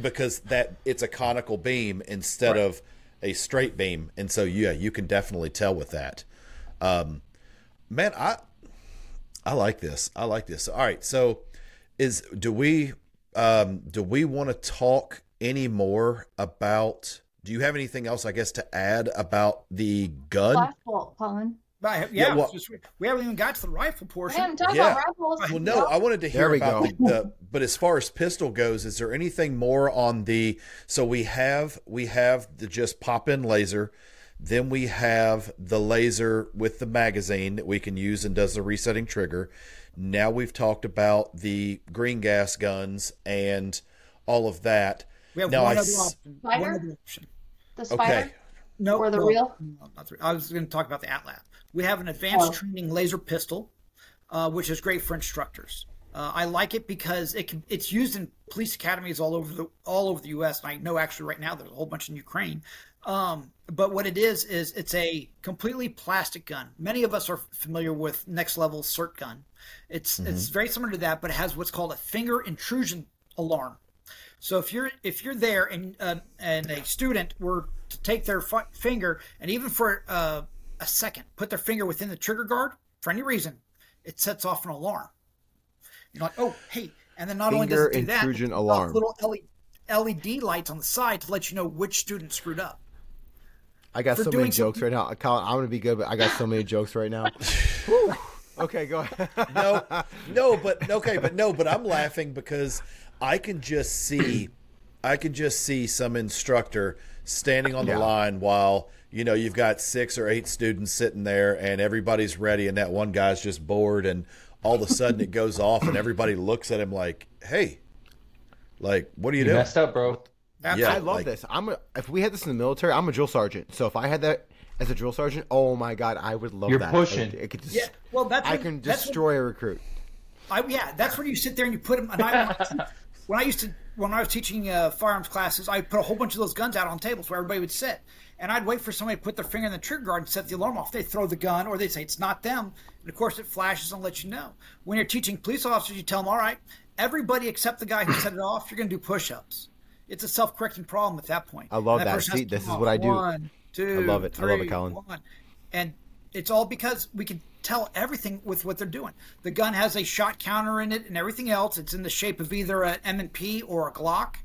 because that it's a conical beam instead of a straight beam, and so yeah, you can definitely tell with that. Um, man, I I like this. I like this. All right, so is do we um, do we want to talk any more about? Do you have anything else, I guess, to add about the gun? Flash bolt, Colin. But, yeah, Yeah, well- just- we haven't even got to the rifle portion. haven't Yeah. about rifles. Well, no, I wanted to hear There we about go. the, the. But as far as pistol goes, is there anything more on the? So we have we have the just pop in laser, then we have the laser with the magazine that we can use and does the resetting trigger. Now we've talked about the green gas guns and all of that. we have now one I other s- option. Spider? One other option. the spider. okay. No, Or the well, real? no, not the- I was going to talk about the ATLAB. We have an advanced Oh. training laser pistol, uh, which is great for instructors. Uh, I like it because it can, it's used in police academies all over the all over the U.S. And I know actually right now there's a whole bunch in Ukraine. Um, but what it is is it's a completely plastic gun. Many of us are familiar with next level SIRT gun. It's it's very similar to that, but it has what's called a finger intrusion alarm. So if you're if you're there and uh, and a student were to take their fi- finger and even for uh, a second put their finger within the trigger guard for any reason, it sets off an alarm. You're like, oh, hey. And then not only does it do that, intrusion puts alarm. little LED lights on the side to let you know which student screwed up. I got so many doing jokes right now. Colin, I'm gonna be good, but I got so many jokes right now. Okay, go ahead. no, no, but okay, but no, but I'm laughing because I can just see, I can just see some instructor standing on the Yeah. line while you know you've got six or eight students sitting there and everybody's ready and that one guy's just bored and all of a sudden it goes off and everybody looks at him like, hey, like what are you, You doing? messed up, bro. Yeah, I love like- this. I'm a, if we had this in the military, I'm a drill sergeant. So if I had that as a drill sergeant, oh my god, I would love You're that. pushing. It, it could just, Yeah, well, that's I when- can that's when- destroy a recruit. I, yeah, that's when you sit there and you put them. And I, when I used to, when I was teaching uh, firearms classes, I put a whole bunch of those guns out on tables where everybody would sit, and I'd wait for somebody to put their finger in the trigger guard and set the alarm off. They'd throw the gun, or they'd say it's not them, and of course it flashes and lets you know. When you're teaching police officers, you tell them, all right, everybody except the guy who set it off, you're going to do push-ups. It's a self-correcting problem at that point. I love And that. has See, this is what I do. One, two, I love it. I love it, Colin. one. And it's all because we can tell everything with what they're doing. The gun has a shot counter in it and everything else. It's in the shape of either an M&P or a Glock.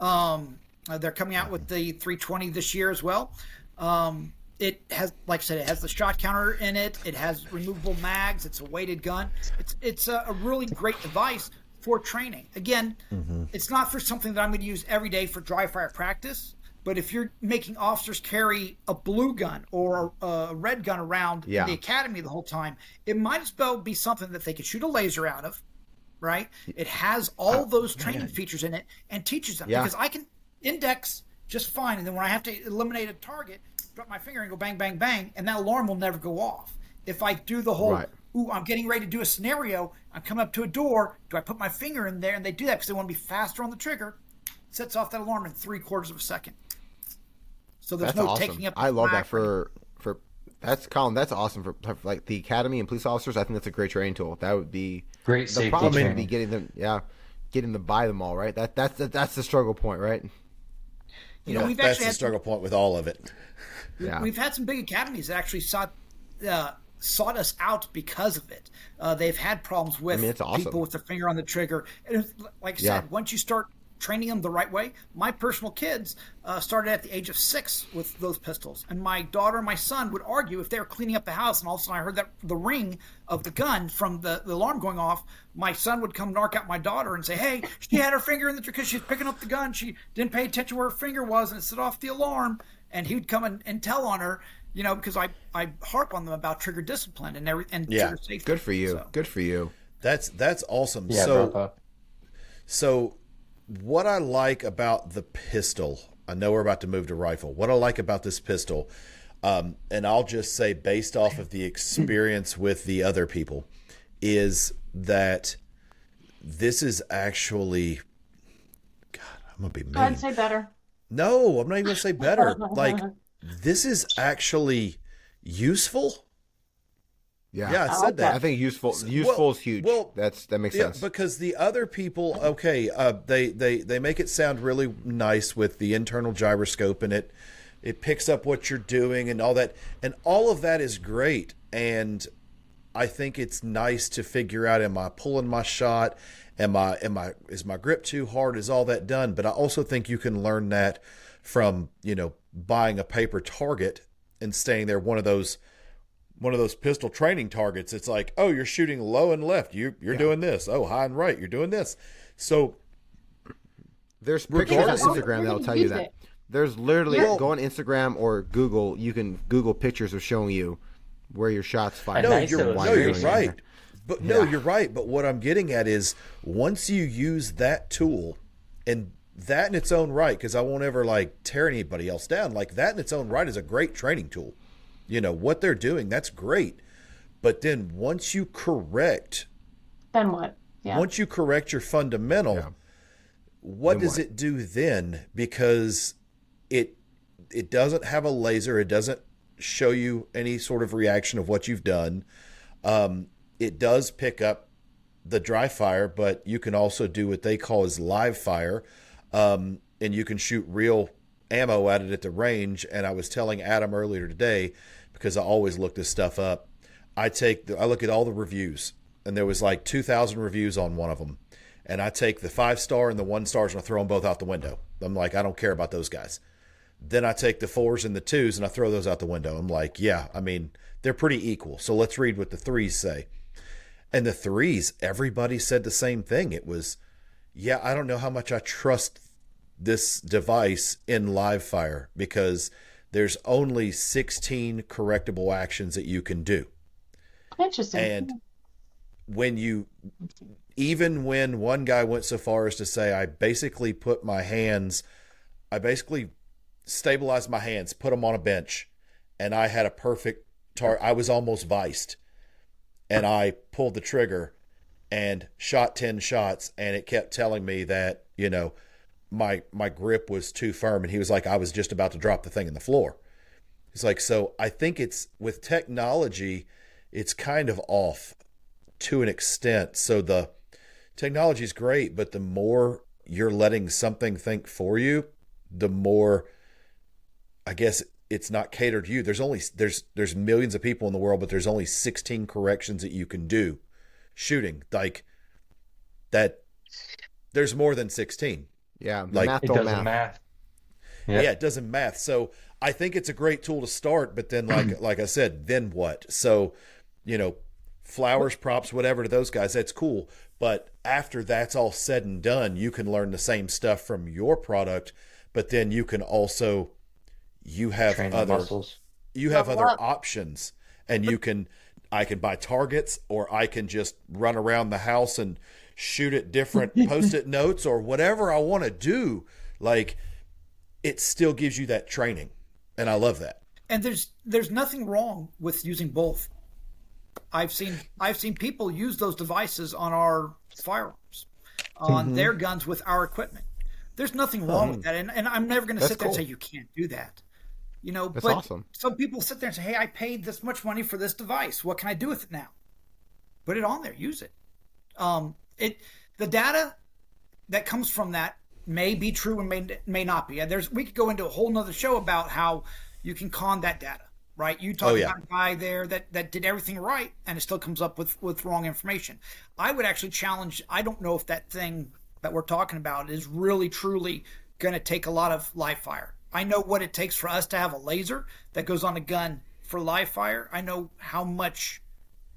Um, uh, they're coming out with the 320 this year as well. Um, it has, like I said, it has the shot counter in it. It has removable mags. It's a weighted gun. It's it's a, a really great device for training. Again, mm-hmm. it's not for something that I'm going to use every day for dry fire practice. But if you're making officers carry a blue gun or a, a red gun around Yeah. the academy the whole time, it might as well be something that they could shoot a laser out of, right? It has all oh, those training features in it and teaches them Yeah. because I can index just fine, and then when I have to eliminate a target, drop my finger and go bang, bang, bang, and that alarm will never go off. If I do the whole, Right. ooh, I'm getting ready to do a scenario, I'm coming up to a door, do I put my finger in there? And they do that because they want to be faster on the trigger. Sets off that alarm in three quarters of a second. So there's That's no awesome. taking up. the I love that for for that's Colin. That's awesome for, for like the academy and police officers. I think that's a great training tool. That would be Great the safety problem would be getting them. Yeah, getting them by them all right. That that's the, that's the struggle point, right? You know, we've That's actually the had struggle point with all of it. Yeah. We've had some big academies that actually sought uh, sought us out because of it. Uh, they've had problems with mean, awesome. people with their finger on the trigger. And like I Yeah. said, once you start training them the right way, my personal kids uh, started at the age of six with those pistols, and my daughter and my son would argue if they were cleaning up the house, and all of a sudden I heard that the ring of the gun from the, the alarm going off. My son would come narc out my daughter and say, "Hey, she had her finger in the trigger because she's picking up the gun. She didn't pay attention where her finger was, and it set off the alarm." And he would come and, and tell on her, you know, because I, I harp on them about trigger discipline and every and Yeah. trigger safety. Good for you. So, Good for you. That's that's awesome. Yeah, so bro. So, what I like about the pistol, I know we're about to move to rifle. What I like about this pistol, um, and I'll just say based off of the experience with the other people, is that this is actually, God, I'm gonna be mean. I'd say better. No, I'm not even gonna say better. like, this is actually useful. Yeah. Yeah, I said that. I think useful useful well- is huge. well, that's that makes Yeah, sense. because the other people, okay, uh, they they they make it sound really nice with the internal gyroscope and it it picks up what you're doing and all that, and all of that is great. And I think it's nice to figure out: am I pulling my shot? Am I am I is my grip too hard? Is all that done? But I also think you can learn that from you know buying a paper target and staying there. One of those one of those pistol training targets. It's like, oh, you're shooting low and left. You you're doing this. Oh, high and right. You're doing this. So There's pictures on Instagram that'll tell you that. There's literally Yeah. go on Instagram or Google. You can Google pictures of showing you where your shots fired. no, nice you're illustration. no, you're right. But no, Yeah. you're right. But what I'm getting at is once you use that tool and that in its own right, because I won't ever like tear anybody else down. Like that in its own right is a great training tool. You know what they're doing, that's great. But then once you correct Then what? Yeah. once you correct your fundamental, Yeah. what Then does what? it do then? Because it it doesn't have a laser. It doesn't show you any sort of reaction of what you've done. Um, it does pick up the dry fire, but you can also do what they call as live fire, um, and you can shoot real ammo at it at the range. And I was telling Adam earlier today because I always look this stuff up. I take the, I look at all the reviews, and there was like two thousand reviews on one of them, and I take the five star and the one stars and I throw them both out the window. I'm like, I don't care about those guys. Then I take the fours and the twos and I throw those out the window. I'm like, yeah, I mean, they're pretty equal. So let's read what the threes say. And the threes, everybody said the same thing. It was, yeah, I don't know how much I trust this device in live fire because there's only 16 correctable actions that you can do. Interesting. And when you, even when one guy went so far as to say, I basically put my hands, I basically stabilized my hands, put them on a bench, and I had a perfect tar. I was almost viced, and I pulled the trigger and shot 10 shots, and it kept telling me that, you know, my my grip was too firm and he was like I was just about to drop the thing in the floor. He's like so I think it's with technology it's kind of off to an extent. So the technology is great, but the more you're letting something think for you, the more I guess it's not catered to you. There's only there's there's millions of people in the world, but there's only 16 corrections that you can do shooting. Like that there's more than 16. Yeah, Like- math It don't doesn't math. math. Yeah. Yeah. it doesn't math. So I think it's a great tool to start, but then like like I said, then what? So, you know, flowers, props, whatever to those guys, that's cool. But after that's all said and done, you can learn the same stuff from your product, but then you can also you have Train other muscles. you have Level other options and you can i can buy targets or i can just run around the house and shoot at different post-it notes or whatever i want to do like it still gives you that training and i love that and there's there's nothing wrong with using both. I've seen I've seen people use those devices on our firearms, on Mm-hmm. their guns with our equipment. There's nothing wrong with that, and, and I'm never going to That's sit there and say you can't do that. You know, That's but awesome. some people sit there and say, "Hey, I paid this much money for this device. What can I do with it now?" Put it on there, use it. Um, it the data that comes from that may be true and may may not be. And there's we could go into a whole nother show about how you can con that data, right? You talk Oh, yeah. about a guy there that that did everything right and it still comes up with with wrong information. I would actually challenge. I don't know if that thing that we're talking about is really truly going to take a lot of live fire. I know what it takes for us to have a laser that goes on a gun for live fire. I know how much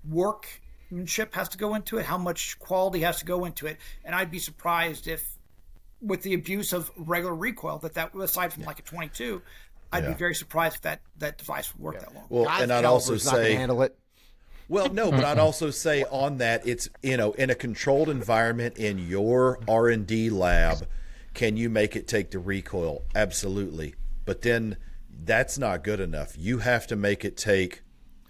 workmanship has to go into it, how much quality has to go into it, and I'd be surprised if, with the abuse of regular recoil, that that aside from like a 22, I'd Yeah. be very surprised if that that device would work that long. well God's and i'd also caliber's not say handle it. Well, no, but I'd also say on that it's you know in a controlled environment in your R and D lab, can you make it take the recoil? Absolutely, but then that's not good enough. You have to make it take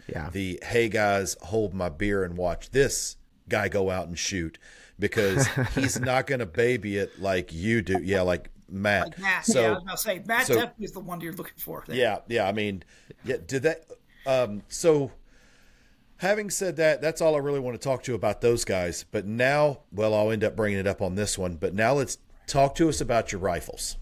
Yeah. the hey guys hold my beer and watch this guy go out and shoot because he's not going to baby it like you do. Yeah, like Matt. Like Matt, so yeah, I was gonna say Matt so- definitely is the one you're looking for. there. yeah, yeah. I mean, yeah. Did that? Um, so, having said that, that's all I really want to talk to you about those guys. But now, well, I'll end up bringing it up on this one. But now let's talk to us about your rifles.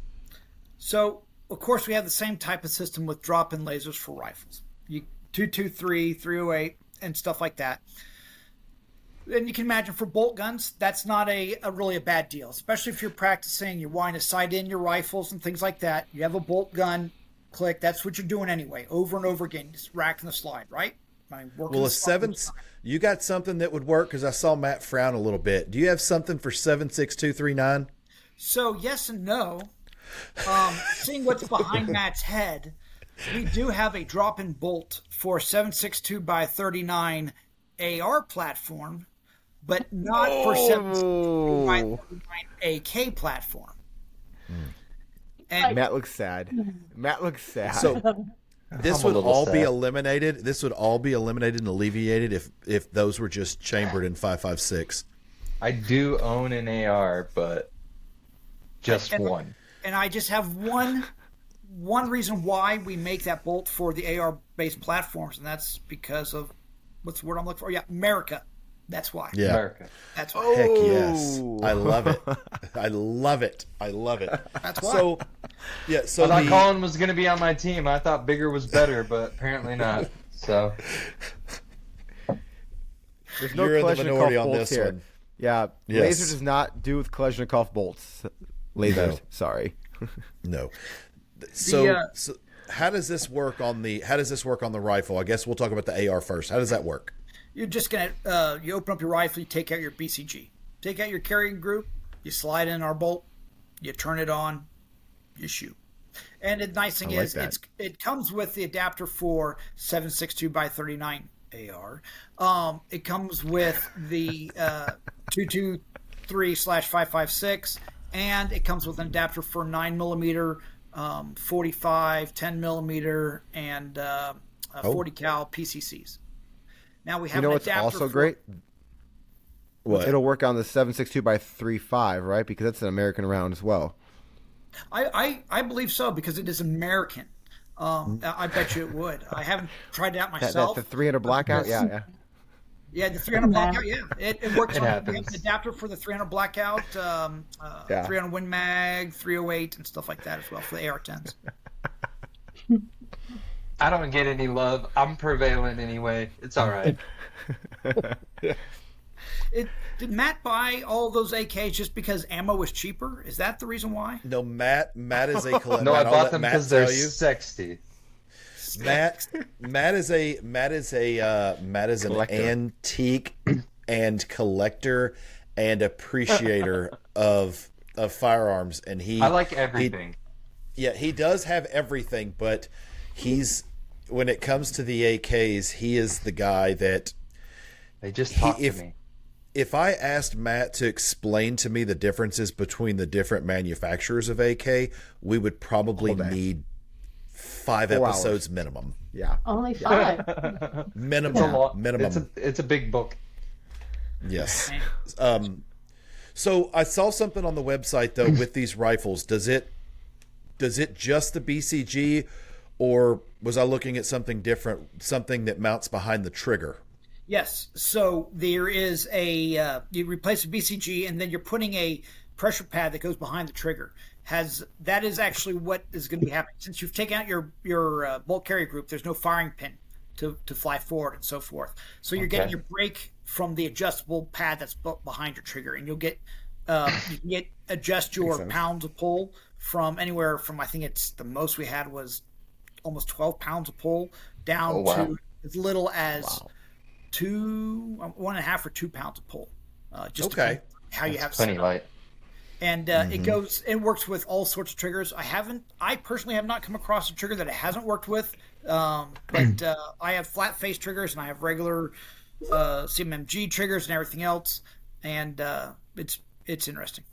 So, of course, we have the same type of system with drop-in lasers for rifles. You 223, 308, and stuff like that. And you can imagine for bolt guns, that's not a, a really a bad deal, especially if you're practicing, you're wanting to sight in your rifles and things like that. You have a bolt gun, click. That's what you're doing anyway, over and over again, just racking the slide, right? I mean, working Well, a seven, you got something that would work because I saw Matt frown a little bit. Do you have something for seven six two three nine? So yes and no. Um, seeing what's behind Matt's head, we do have a drop-in bolt for 762 by 39 AR platform, but not for 762 by 39 AK platform. And Matt looks sad. Matt looks sad. So this I'm would little all be eliminated. This would all be eliminated and alleviated if if those were just chambered in five five six. I do own an AR, but just And- one. and I just have one one reason why we make that bolt for the AR based platforms, and that's because of what's the word I'm looking for? Yeah, America. That's why. Yeah. America. That's why. Heck yes. Oh. I love it. I love it. I love it. That's why. So yeah, so I thought the, Colin was going to be on my team. I thought bigger was better, but apparently not. So There's no You're in the minority on this here. one. Yeah, Yes. laser does not do with Kalashnikov bolts. Lasers, No. sorry. No. So, uh, so how does this work on the how does this work on the rifle? I guess we'll talk about the AR first. How does that work? You're just gonna uh, you open up your rifle, you take out your BCG, take out your carrier group, you slide in our bolt, you turn it on, you shoot. And the nice thing like is, that. it's it comes with the adapter for 762 by 39 AR. Um, it comes with the uh, 223 slash 556, and it comes with an adapter for 9 millimeter, um, 45, 10 millimeter, and uh, uh, Oh. 40 cal PCCs. Now we have You know an what's also for- great? What? It'll work on the 762 by 35, right? Because that's an American round as well. I, I, I believe so because it is American. Um, Mm-hmm. I bet you it would. I haven't tried it out That, myself. that the 300 blackout, yeah, yeah. Yeah, the 300 blackout. Yeah, it, it works. It on, we have an adapter for the 300 blackout, um, uh, Yeah. 300 Win Mag, 308, and stuff like that as well for the AR-10s. I don't get any love. I'm prevailing anyway. It's all right. It, did Matt buy all those AKs just because ammo was cheaper? Is that the reason why? No, Matt. Matt is a collector. No, I I'll bought them because they're you. sexy. Matt. Matt is a Matt is a uh, Matt is an antique and collector and appreciator of of firearms, and he I like everything. Yeah, he does have everything, but he's when it comes to the AKs, he is the guy that They just He- talk if- to me. if I asked Matt to explain to me the differences between the different manufacturers of AK, we would probably need five Four episodes minimum. Yeah. Only five. Minimum. It's a lot. Minimum. It's a it's a big book. Yes. Um, so I saw something on the website though with these rifles. Does it does it just the BCG, or was I looking at something different? Something that mounts behind the trigger. Yes. So there is a uh, you replace the BCG and then you're putting a pressure pad that goes behind the trigger. Has that is actually what is going to be happening since you've taken out your your uh, bolt carrier group. There's no firing pin to to fly forward and so forth. So you're getting your break from the adjustable pad that's behind your trigger, and you'll get uh, you can get adjust your pounds of pull from anywhere from I think it's the most we had was almost 12 pounds of pull down Oh, wow. to as little as two, um, one and a half or two pounds of pull. Uh, just Okay. how you have Plenty set up. Light. And uh, it goes, it works with all sorts of triggers. I haven't, I personally have not come across a trigger that it hasn't worked with. Um, but uh, I have flat face triggers and I have regular uh, CMMG triggers and everything else. And uh, it's it's interesting,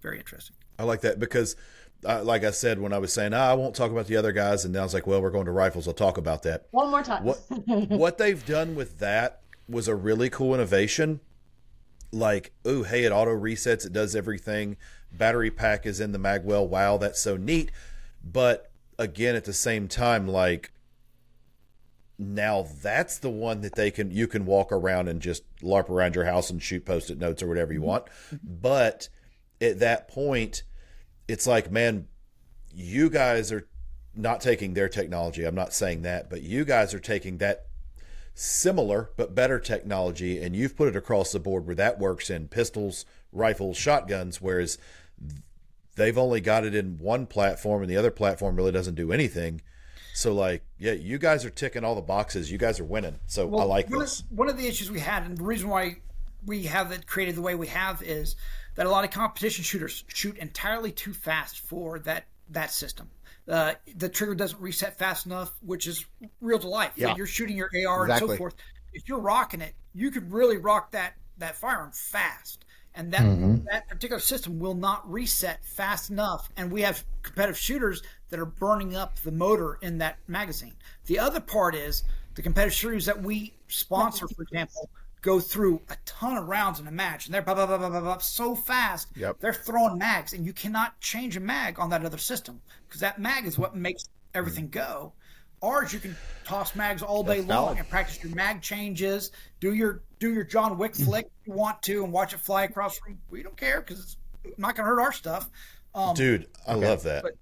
very interesting. I like that because, uh, like I said, when I was saying ah, I won't talk about the other guys, and then I was like, well, we're going to rifles. I'll talk about that. One more time. What what they've done with that was a really cool innovation. Like, oh, hey, it auto resets, it does everything. Battery pack is in the magwell. Wow, that's so neat. But again, at the same time, like now that's the one that they can you can walk around and just larp around your house and shoot post-it notes or whatever you mm-hmm. want. But at that point, it's like, man, you guys are not taking their technology. I'm not saying that, but you guys are taking that similar but better technology and you've put it across the board where that works in pistols, rifles, shotguns, whereas they've only got it in one platform and the other platform really doesn't do anything. So like, yeah, you guys are ticking all the boxes. You guys are winning. So I like one this. Of, one of the issues we had, and the reason why we have it created the way we have, is that a lot of competition shooters shoot entirely too fast for that that system. Uh, the trigger doesn't reset fast enough, which is real to life. Yeah. You're shooting your AR and so forth. If you're rocking it, you could really rock that that firearm fast, and that that particular system will not reset fast enough. And we have competitive shooters that are burning up the motor in that magazine. The other part is the competitive shooters that we sponsor, for example, go through a ton of rounds in a match, and they're blah, blah, blah, blah, blah, blah, so fast. Yep. They're throwing mags, and you cannot change a mag on that other system because that mag is what makes everything go. Ours, you can toss mags all day That's long valid. and practice your mag changes. Do your do your John Wick flick if you want to, and watch it fly across the room. We don't care because it's not going to hurt our stuff. Um, Dude, I love that. but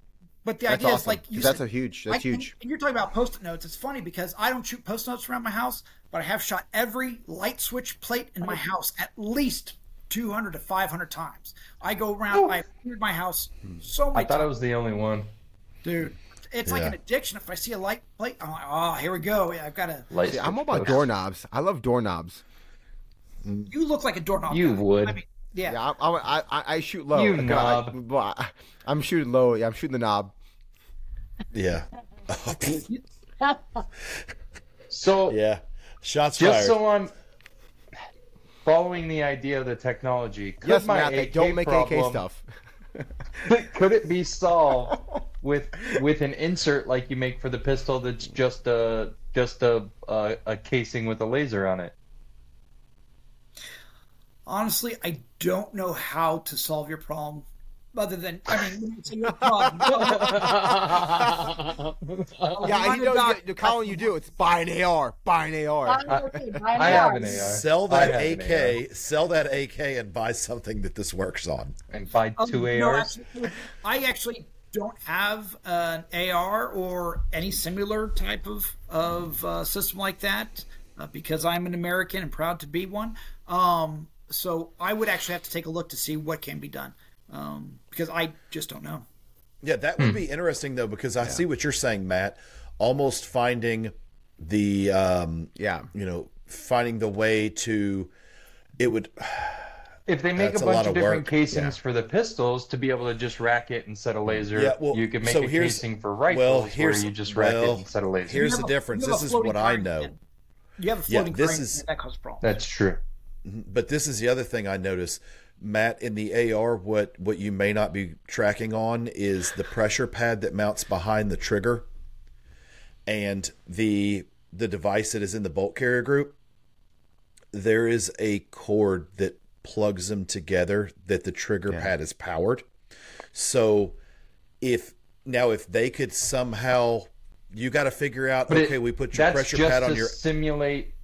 but the That's idea awesome. is like you that's said, a huge. That's I- and- huge. And, you're talking about post-it notes. It's funny because I don't shoot post-it notes around my house, but I have shot every light switch plate in my house at least 200 to 500 times. I go around. I've cleared my house hmm. so I many thought I times, was the only one. dude. It's like an addiction. If I see a light plate, I'm like, oh, here we go. I've got to. Light See, I'm all switch about doorknobs. I love doorknobs. You look like a doorknob. You guy. would. I mean, yeah. Yeah, I'm, I'm, I, I I shoot low. You knob. I, I, I'm shooting low. Yeah, I'm shooting the knob. Yeah. So yeah. Shots just fired. so I'm following the idea of the technology, could Yes, my Matt. They AK don't make problem, AK stuff. could it be solved with with an insert like you make for the pistol that's just a just a a, a casing with a laser on it? Honestly, I don't know how to solve your problem. Other than, I mean, it's your problem. Yeah, you know, Doc- you, Colin, you do. It's buy an AR. Buy an AR. I have an AR. Sell I that have an AK, sell that AK, and buy something that this works on. and buy Um, two no, ARs. actually, I actually don't have an AR or any similar type of of uh, system like that uh, because I'm an American and proud to be one. Um, so I would actually have to take a look to see what can be done um, because I just don't know. Yeah, that would be interesting though, because I see what you're saying, Matt. Almost finding the, um, Yeah. you know, finding the way to. It would. If they make That's a a bunch lot of of different work, casings for the pistols to be able to just rack it and set a laser, Yeah, well, you could make so a here's- casing for rifles well, where you just rack well, it and set a laser. Here's the a- difference. This is what I know. pin. You have a Yeah, this current is- pin, that causes problems. That's true. But this is the other thing I notice, Matt. In the AR, what what you may not be tracking on is the pressure pad that mounts behind the trigger, and the the device that is in the bolt carrier group. There is a cord that plugs them together that the trigger pad is powered. So, if now if they could somehow, you got to figure out. But it- okay, we put your pressure pad on your simulate.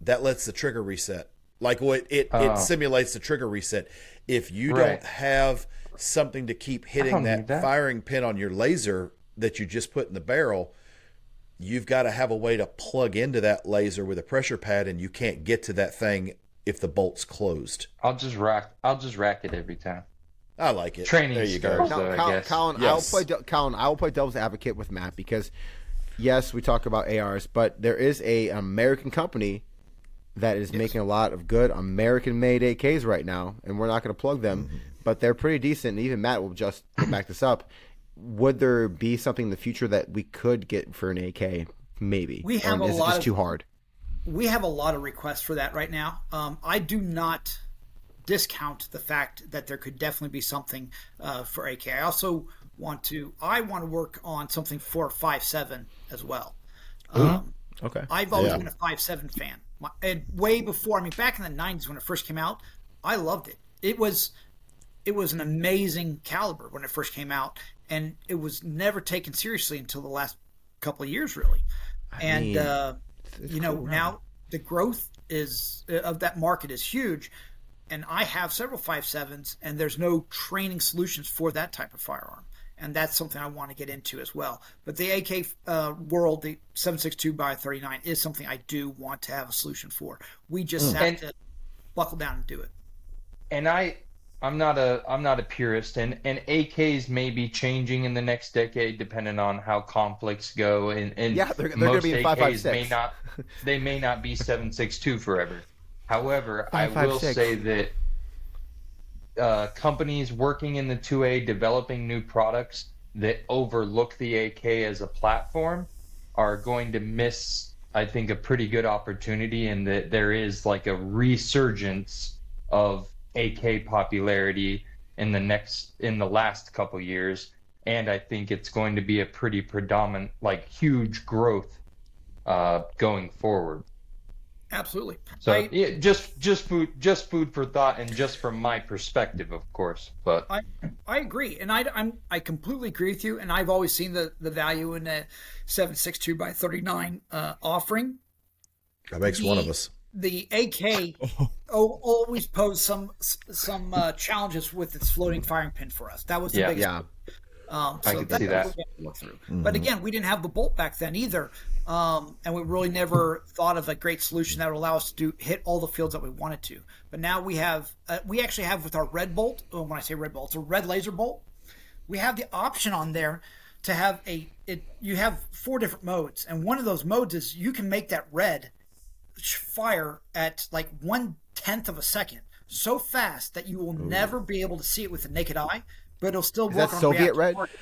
that lets the trigger reset. Like what it, Oh. it simulates the trigger reset. If you Right. don't have something to keep hitting that, that. firing pin on your laser that you just put in the barrel, you've got to have a way to plug into that laser with a pressure pad, and you can't get to that thing if the bolt's closed. I'll just rack. I'll just rack it every time. I like it. Training there you scars. go. So Now, I Colin, guess- Colin, Yes. I'll play. Colin, I will play devil's advocate with Matt because, yes, we talk about ARs, but there is a American company that is making a lot of good American-made AKs right now, and we're not going to plug them, Mm-hmm. but they're pretty decent. And even Matt will just back this up. Would there be something in the future that we could get for an AK? Maybe. We have or a lot just of- too hard? we have a lot of requests for that right now. Um, I do not discount the fact that there could definitely be something uh, for AK. I also want to I want to work on something for five seven as well. Um, Okay. I've always Yeah. been a five seven fan, My, and way before. I mean, back in the '90s when it first came out, I loved it. It was it was an amazing caliber when it first came out, and it was never taken seriously until the last couple of years, really. and mean, uh, you know now the growth is uh, of that market is huge, and I have several five sevens, and there's no training solutions for that type of firearm. And that's something I want to get into as well. But the AK uh, world, the 762 by 39, is something I do want to have a solution for. We just have And- to buckle down and do it. and I I'm not a I'm not a purist and and AKs may be changing in the next decade depending on how conflicts go and and Yeah, they're- they're gonna most be in AKs 5.56. may not they may not be 762 forever. However, I will 5.56. say that uh, companies working in the 2A developing new products that overlook the AK as a platform are going to miss I think a pretty good opportunity in that there is like a resurgence of AK popularity in the next in the last couple years and I think it's going to be a pretty predominant like huge growth uh, going forward. Absolutely. So I- yeah, just just food just food for thought and just from my perspective of course. But I I agree, and I I'm I completely agree with you. And I've always seen the the value in a seven six two by thirty nine uh, offering. That makes one of us. The AK o- always posed some some uh, challenges with its floating firing pin for us. That was the Yeah. biggest. Yeah. Um, I so can that's see that. what we have to look through. But again, we didn't have the bolt back then either, um, and we really never thought of a great solution that would allow us to do, hit all the fields that we wanted to. But now we have, uh, we actually have with our red bolt. oh, When I say red bolt, it's a red laser bolt. We have the option on there to have a it. You have four different modes, and one of those modes is you can make that red fire at like one tenth of a second, so fast that you will never be able to see it with the naked eye, but it'll still Is work that on Soviet red? target.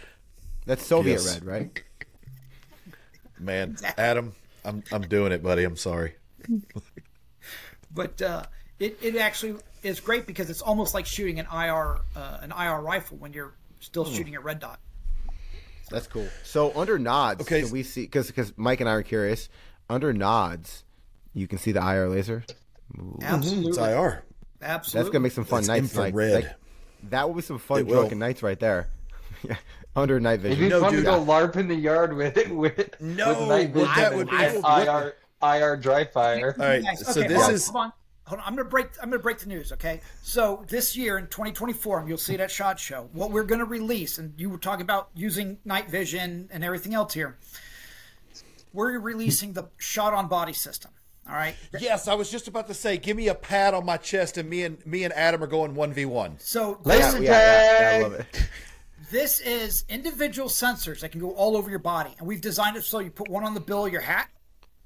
That's Soviet Yes. red, right? Man, Adam, I'm I'm doing it, buddy. I'm sorry. But uh, it it actually is great because it's almost like shooting an IR uh, an IR rifle when you're still Hmm. shooting a red dot. That's cool. So under nods, Okay. can we see because because Mike and I are curious. Under nods, you can see the IR laser. Absolutely, It's IR. absolutely. That's gonna make some fun It's nights. Like, infrared. like, that would be some fun It drunken nights right there. yeah, under night It'd vision. be No, fun dude, to go LARP in the yard with it with No, with night vision that and, would be- IR IR dry fire. All right. Guys, So okay, this hold is hold on. Hold on. I'm gonna break. I'm gonna break the news. Okay. So this year in 2024, and you'll see it at Shot Show. What we're gonna release, and you were talking about using night vision and everything else here. We're releasing the shot on body system. All right. Yes, I was just about to say, give me a pad on my chest, and me and me and Adam are going one v one. So yeah, this, Laser yeah, yeah, yeah, I tag! love it. this is individual sensors that can go all over your body, and we've designed it so you put one on the bill of your hat,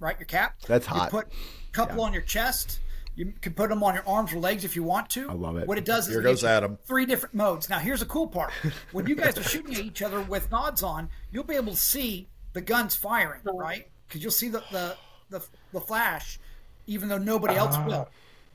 right? Your cap. That's You hot. put a couple on your chest. You can put them on your arms or legs if you want to. I love it. What it does is Here it goes Adam. Three different modes. Now here's the cool part: when you guys are shooting at each other with nods on, you'll be able to see the guns firing, right? Because you'll see the, the the the flash, even though nobody else will.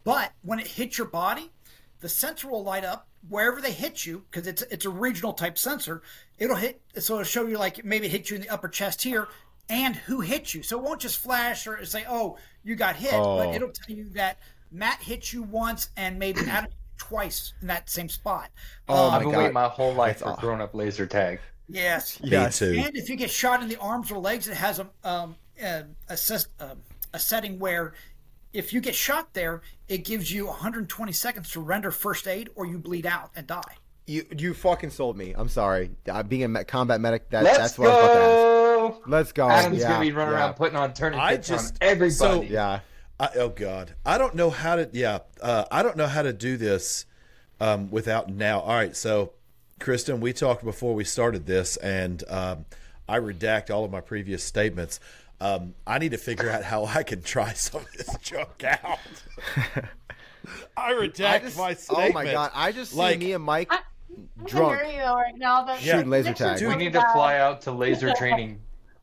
But when it hits your body, the sensor will light up wherever they hit you because it's it's a regional type sensor. It'll hit, so it'll show you like maybe it hit you in the upper chest here and who hit you. So it won't just flash or say, "Oh, you got hit," but Oh. it'll tell you that Matt hit you once and maybe Adam twice in that same spot. Oh Um, my I've been waiting my whole life That's for grown up laser tag. yes. Me too. And if you get shot in the arms or legs, it has a um, a, a, sys- um, a setting where if you get shot there, it gives you 120 seconds to render first aid or you bleed out and die. You you fucking sold me. I'm sorry. Uh, being a me- combat medic, that, that's what I was about to ask. go. Let's go. Adam's yeah, gonna be running yeah, around putting on tourniquets I just- on everybody. so- Yeah. I, oh God, I don't know how to. Yeah, uh, I don't know how to do this um, without now. All right, so Kristen, we talked before we started this, and um, I redact all of my previous statements. Um, I need to figure out how I can try some of this junk out. I reject I just, my statement. oh my god! I just see me and Mike I- I drunk. can hear you right now. The Yeah. Shooting laser connection's tag. we need to fly out to laser training,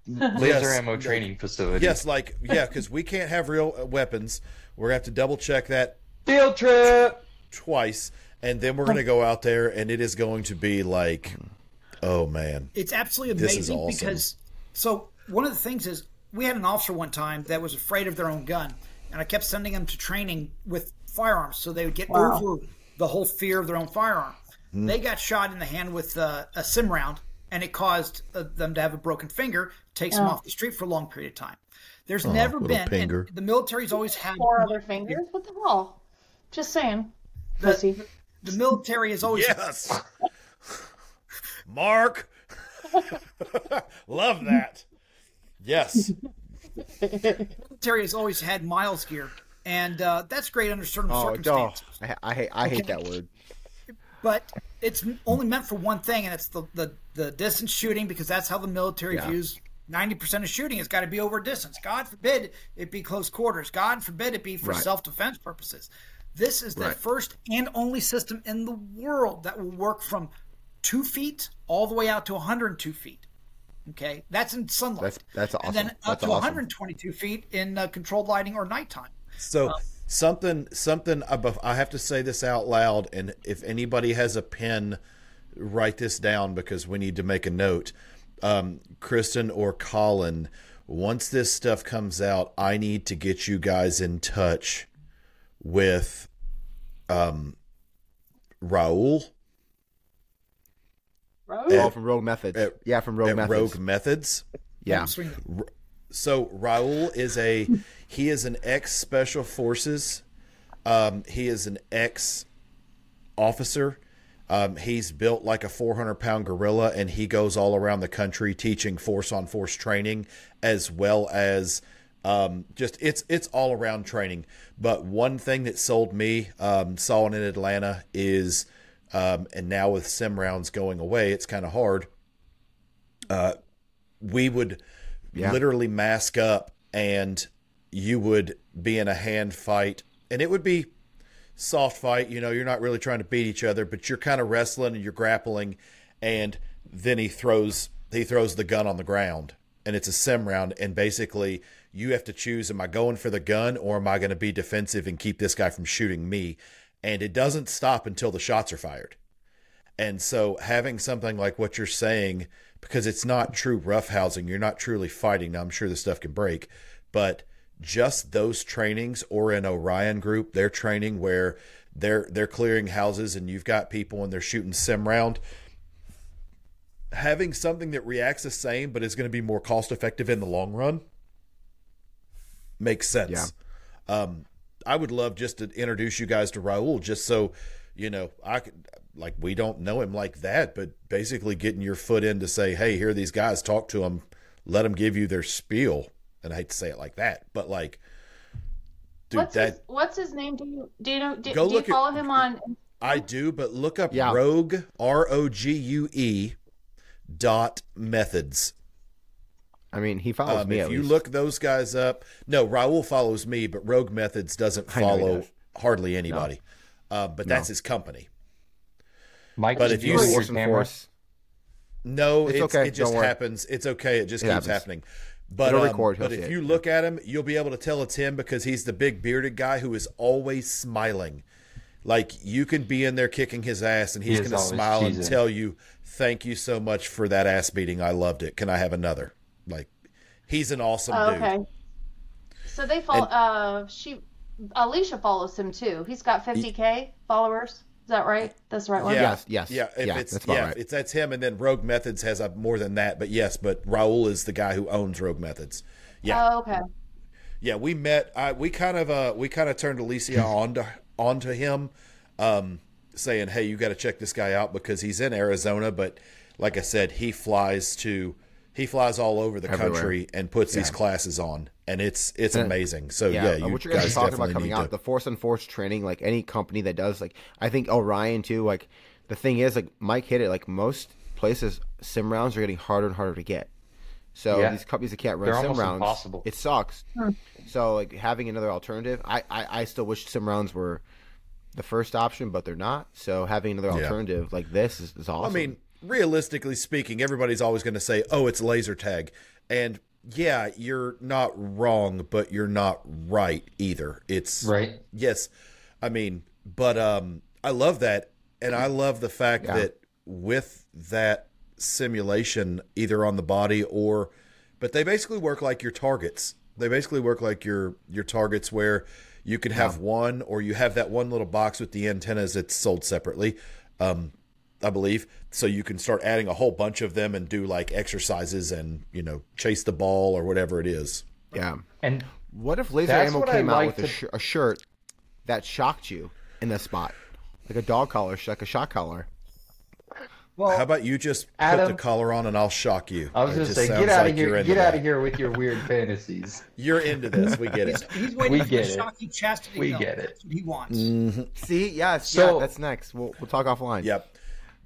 laser Yes. ammo training facility. Yes, like yeah, because we can't have real uh, weapons. We're gonna have to double check that Field trip. twice, and then we're gonna go out there, and it is going to be like, oh man, It's absolutely This amazing is awesome. because so one of the things is we had an officer one time that was afraid of their own gun, and I kept sending them to training with firearms so they would get Wow. over the whole fear of their own firearm. Hmm. They got shot in the hand with uh, a sim round, and it caused uh, them to have a broken finger, takes them off the street for a long period of time. There's never been, and pinger. the military's always had Four other fingers. What the hell? Just saying. Pussy. the military has always yes, Mark, love that. Yes, military has always had MILES gear, and uh, that's great under certain Oh, oh, circumstances. I, I hate I hate that word. but it's only meant for one thing, and it's the, the, the distance shooting because that's how the military Yeah. views 90% of shooting. It's got to be over distance. God forbid it be close quarters. God forbid it be for Right. self defense purposes. This is the Right. first and only system in the world that will work from two feet all the way out to 102 feet. Okay, that's in sunlight. That's- that's And then awesome. up That's to awesome. 122 feet in uh, controlled lighting or nighttime. so something, something. I I have to say this out loud, and if anybody has a pen, write this down because we need to make a note. Um, Kristen or Colin, once this stuff comes out, I need to get you guys in touch with um, Raul Rose? Oh, from Rogue Methods. at- yeah, from Rogue at Methods. Rogue Methods. Yeah. So Raul is a he is an ex special forces. Um, he is an ex officer. Um, he's built like a 400 pound gorilla, and he goes all around the country teaching force on force training as well as um, just it's it's all around training. But one thing that sold me, um, saw it in Atlanta, is um, and now with sim rounds going away, it's kind of hard. Uh, we would Yeah. literally mask up, and you would be in a hand fight, and it would be soft fight. You know, you're not really trying to beat each other, but you're kind of wrestling and you're grappling, and then he throws he throws the gun on the ground, and it's a sim round, and basically you have to choose: am I going for the gun or am I going to be defensive and keep this guy from shooting me? And it doesn't stop until the shots are fired. And so having something like what you're saying, because it's not true roughhousing, you're not truly fighting. Now I'm sure this stuff can break, but just those trainings or an Orion group, their training where they're they're clearing houses and you've got people and they're shooting sim round. Having something that reacts the same but is going to be more cost effective in the long run makes sense. Um, I would love just to introduce you guys to Raul, just so you know. I could like we don't know him like that, but basically getting your foot in to say, "Hey, here are these guys. Talk to them. Let them give you their spiel." And I hate to say it like that, but like, dude, what's that his What's his name? Do you do you know? Do, Go do you look at- follow him on? I do. But look up Yeah. Rogue R O G U E dot methods. I mean, he follows Um, me. if at you least. look those guys up, no, Raul follows me, but Rogue Methods doesn't I know he follow does. hardly anybody. Uh, but that's his company. Mike, But if you- lose your force and camera? No, It's it's, okay, it just don't worry. happens. It's okay. It just It keeps happens. happening. But It'll um, record, but see if it. you look at him, you'll be able to tell it's him because he's the big bearded guy who is always smiling. Like you can be in there kicking his ass, and he's He going to always smile and tell you, "Thank you so much for that ass beating. I loved it. Can I have another?" Like he's an awesome Oh, dude. okay. So they follow. uh, she Alicia follows him too. He's got 50k followers. Is that right? That's the right one. Yeah, Yes, yes, yeah. If yeah, it's that's yeah, right. it's that's him, and then Rogue Methods has a more than that. But yes, but Raul is the guy who owns Rogue Methods. Yeah, Oh, okay. yeah. We met. I we kind of uh we kind of turned Alicia onto onto him, um, saying, "Hey, you got to check this guy out because he's in Arizona." But like I said, he flies to he flies all over the Everywhere. country and puts these classes on, and it's it's And- amazing. So yeah, yeah, you what you guys guys are talking definitely about coming need out, to. the force and force training, like any company that does, like I think Orion too. Like the thing is, like Mike hit it. Like most places, sim rounds are getting harder and harder to get. So Yeah. these companies that can't run They're sim rounds, impossible. it sucks. Hmm. So like having another alternative, I, I I still wish sim rounds were the first option, but they're not. So having another Yeah. alternative like this is, is awesome. I mean, realistically speaking, everybody's always going to say, "Oh, it's laser tag," and yeah, you're not wrong, but you're not right either. It's Right. Yes, I mean, but um, I love that, and I love the fact Yeah. that with that simulation, either on the body or, but they basically work like your targets. They basically work like your your targets where you can have one, or you have that one little box with the antennas that's sold separately. Um, I believe. So you can start adding a whole bunch of them and do like exercises and you know chase the ball or whatever it is. yeah. And What if laser ammo came out like with a, sh- a shirt that shocked you in the spot, like a dog collar, like a shock collar? well, How about you just put the collar on and I'll shock you? I was gonna just say, get out like of you're here, get out of here with your weird fantasies. You're into this. We get it. he's waiting We for get the it. shocking chastity We belt. get it. That's what he wants. Mm. See, yes, So- yeah, that's next. We'll we'll talk offline. Yep.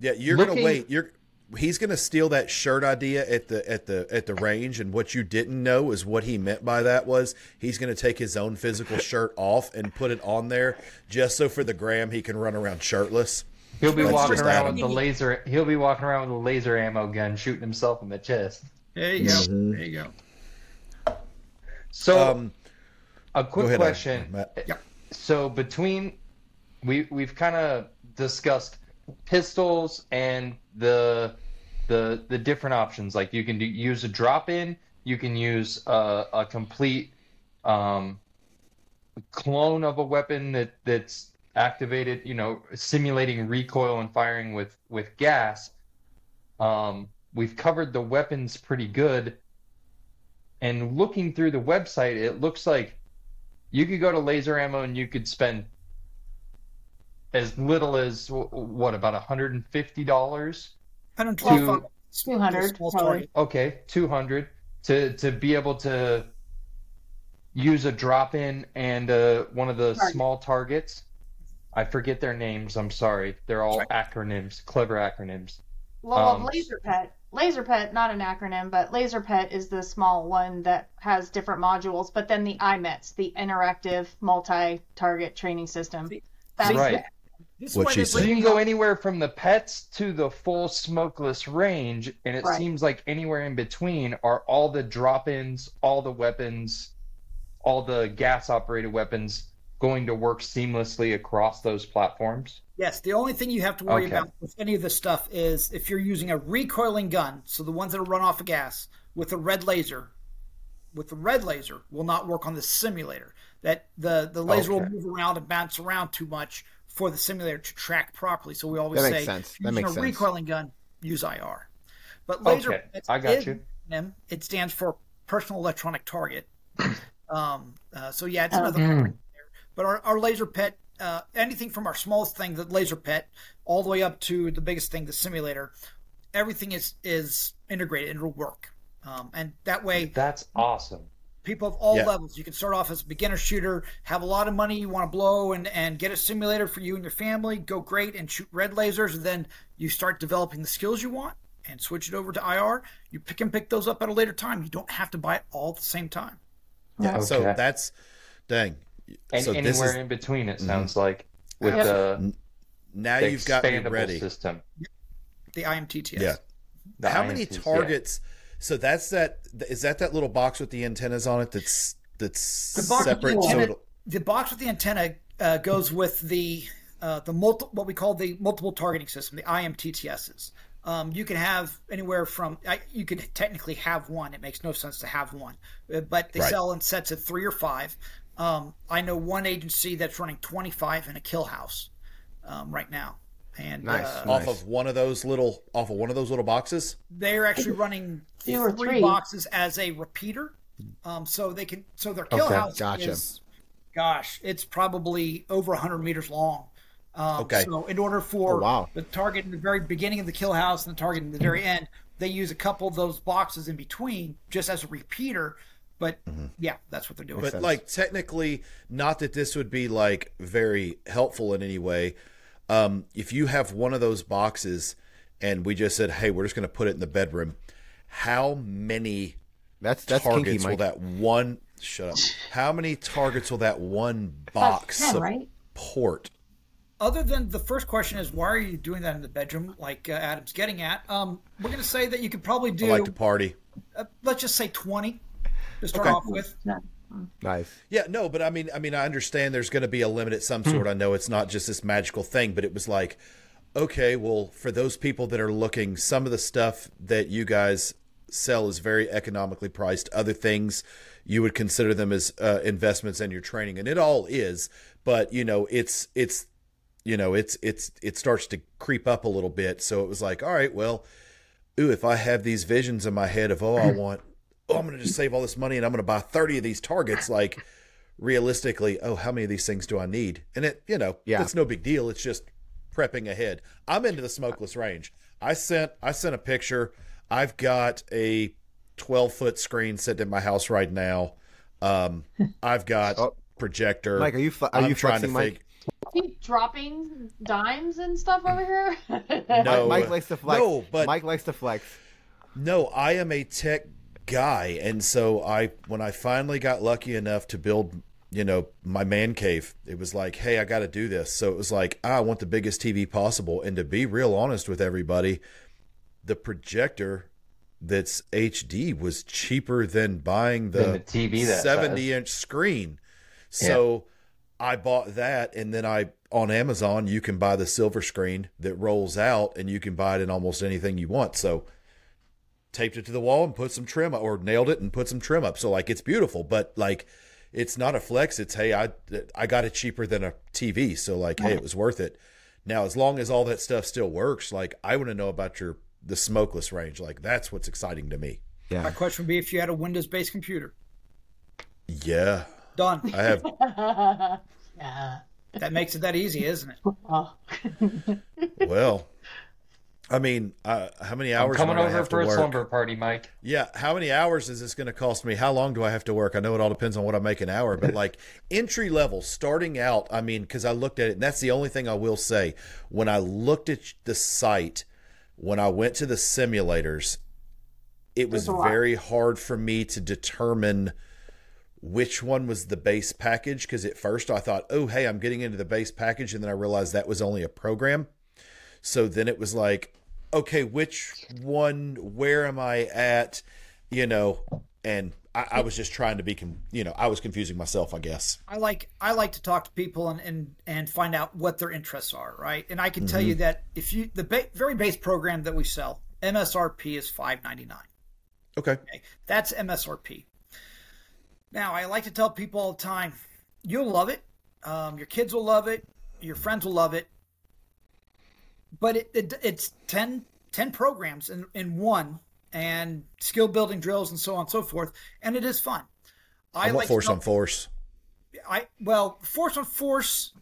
Yeah, you're gonna wait. You're he's gonna steal that shirt idea at the at the at the range, and what you didn't know is what he meant by that was he's gonna take his own physical shirt off and put it on there just so for the gram he can run around shirtless. He'll be That's walking around Adam. with the laser. He'll be walking around with a laser ammo gun, shooting himself in the chest. There you go. There you go. So, Um, a quick ahead, question. Matt. Yep. So between we we've kind of discussed pistols and the the the different options. Like you can do, use a drop in, you can use a, a complete um, clone of a weapon that that's activated. You know, simulating recoil and firing with with gas. Um, we've covered the weapons pretty good. And looking through the website, it looks like you could go to laser ammo and you could spend as little as what about hundred and fifty dollars? 125 200 small probably. target. Okay, two hundred to to be able to use a drop in and uh, one of the Target. small targets. I forget their names. I'm sorry. They're all acronyms, clever acronyms. Well, Um, laser pet. Laser pet, not an acronym, but laser pet is the small one that has different modules. But then the IMTTS, the interactive multi-target training system. That's Right. This What she said. So you can go anywhere from the pets to the full smokeless range, and it Right. seems like anywhere in between are all the drop-ins, all the weapons, all the gas-operated weapons going to work seamlessly across those platforms. Yes, the only thing you have to worry Okay. about with any of this stuff is if you're using a recoiling gun, so the ones that run off of gas with a red laser, with the red laser will not work on the simulator. That the the laser will move around and bounce around too much for the simulator to track properly. So we always That makes say, sense. That you're makes using a sense. recoiling gun, use IR. But laser, Okay, I got is you. an acronym. It stands for personal electronic target. um, uh, so yeah, it's Oh. another. acronym there. But our, our laser pet, uh, anything from our smallest thing, the laser pet, all the way up to the biggest thing, the simulator, everything is is integrated and it'll work. Um, and that way, That's awesome. People of all Yeah. levels. You can start off as a beginner shooter, have a lot of money you want to blow, and and get a simulator for you and your family. Go great and shoot red lasers, and then you start developing the skills you want and switch it over to IR. You pick and pick those up at a later time. You don't have to buy it all at the same time. Yeah. So that's dang. And so this anywhere is in between, it mm-hmm. sounds like, with Yep. the, now the you've got me ready. system. The IMTTS. Yeah. The How many targets yeah. So that's that. Is that that little box with the antennas on it? That's that's The box with separate. the So antenna, it'll- the box with the antenna uh, goes with the uh, the multi, what we call the multiple targeting system, the IMTTSs. Um, you can have anywhere from I, you can technically have one. It makes no sense to have one, Uh, but they Right. sell in sets of three or five. Um, I know one agency that's running 25 in a kill house um, right now, and Nice. uh, off Nice. of one of those little off of one of those little boxes. they're actually running Two or three three. boxes as a repeater. Um, so they can so their kill Okay, house gotcha. is, gosh, it's probably over 100 meters long. Um, Okay. So in order for Oh, wow. the target in the very beginning of the kill house and the target in the very end, they use a couple of those boxes in between just as a repeater. But Mm-hmm. yeah, that's what they're doing. But like technically, not that this would be like very helpful in any way. Um, if you have one of those boxes, and we just said, "Hey, we're just going to put it in the bedroom," how many That's that's kinky, targets will that one? Shut up. How many targets will that one box 10, right? support? Other than the first question is why are you doing that in the bedroom, like uh, Adam's getting at? Um, we're going to say that you could probably I do, like to party. uh, let's just say 20 to start Okay. off with. Nice. Yeah, no, but I mean, I mean, I understand there's going to be a limit at some sort. I know it's not just this magical thing, but it was like, okay, well, for those people that are looking, some of the stuff that you guys sell is very economically priced. Other things you would consider them as uh, investments in your training, and it all is. But you know, it's it's you know, it's it's it starts to creep up a little bit. So it was like, all right, well, ooh, if I have these visions in my head of, oh, I want, oh, I'm going to just save all this money and I'm going to buy 30 of these targets, like realistically, oh, how many of these things do I need? And it, you know, Yeah. it's no big deal. It's just prepping ahead. I'm into the smokeless range. I sent, I sent a picture. I've got a 12 foot screen sitting in my house right now. Um, I've got Oh. projector. Mike, are you fl- are I'm you trying to flexing, Mike? think. Keep dropping dimes and stuff over here. No, Mike likes to flex. no, but- Mike likes to flex. No, I am a tech guy, and so I when I finally got lucky enough to build, you know, my man cave, it was like, hey, I got to do this. So it was like, ah, I want the biggest TV possible, and to be real honest with everybody, the projector that's HD was cheaper than buying the, the TV that 70 size. inch screen. So I bought that, and then I on Amazon you can buy the silver screen that rolls out, and you can buy it in almost anything you want. So taped it to the wall and put some trim or nailed it and put some trim up. So like it's beautiful, but like it's not a flex. It's hey, I I got it cheaper than a TV, so like hey, it was worth it. Now as long as all that stuff still works, like I want to know about your the smokeless range. Like that's what's exciting to me. Yeah. My question would be if you had a Windows based computer. Yeah, Done. I have yeah. That makes it that easy, isn't it? Well, I mean, uh, how many I'm hours am I coming over have to for a work? slumber party, Mike. Yeah, how many hours is this going to cost me? How long do I have to work? I know it all depends on what I make an hour, but like entry level, starting out, I mean, because I looked at it, and that's the only thing I will say. When I looked at the site, when I went to the simulators, it was There's a lot. very hard for me to determine which one was the base package because at first I thought, oh, hey, I'm getting into the base package. And then I realized that was only a program. So then it was like, okay, which one, where am I at? You know, and I, I was just trying to be, con- you know, I was confusing myself, I guess. I like I like to talk to people and and, and find out what their interests are, right? And I can tell you that if you the ba- very base program that we sell, MSRP is five ninety nine. Okay. Okay, that's MSRP. Now I like to tell people all the time, you'll love it, um, your kids will love it, your friends will love it, but it, it it's 10, 10 programs in in one and skill building drills and so on and so forth, and it is fun. I, want like force on force. I well, force on force.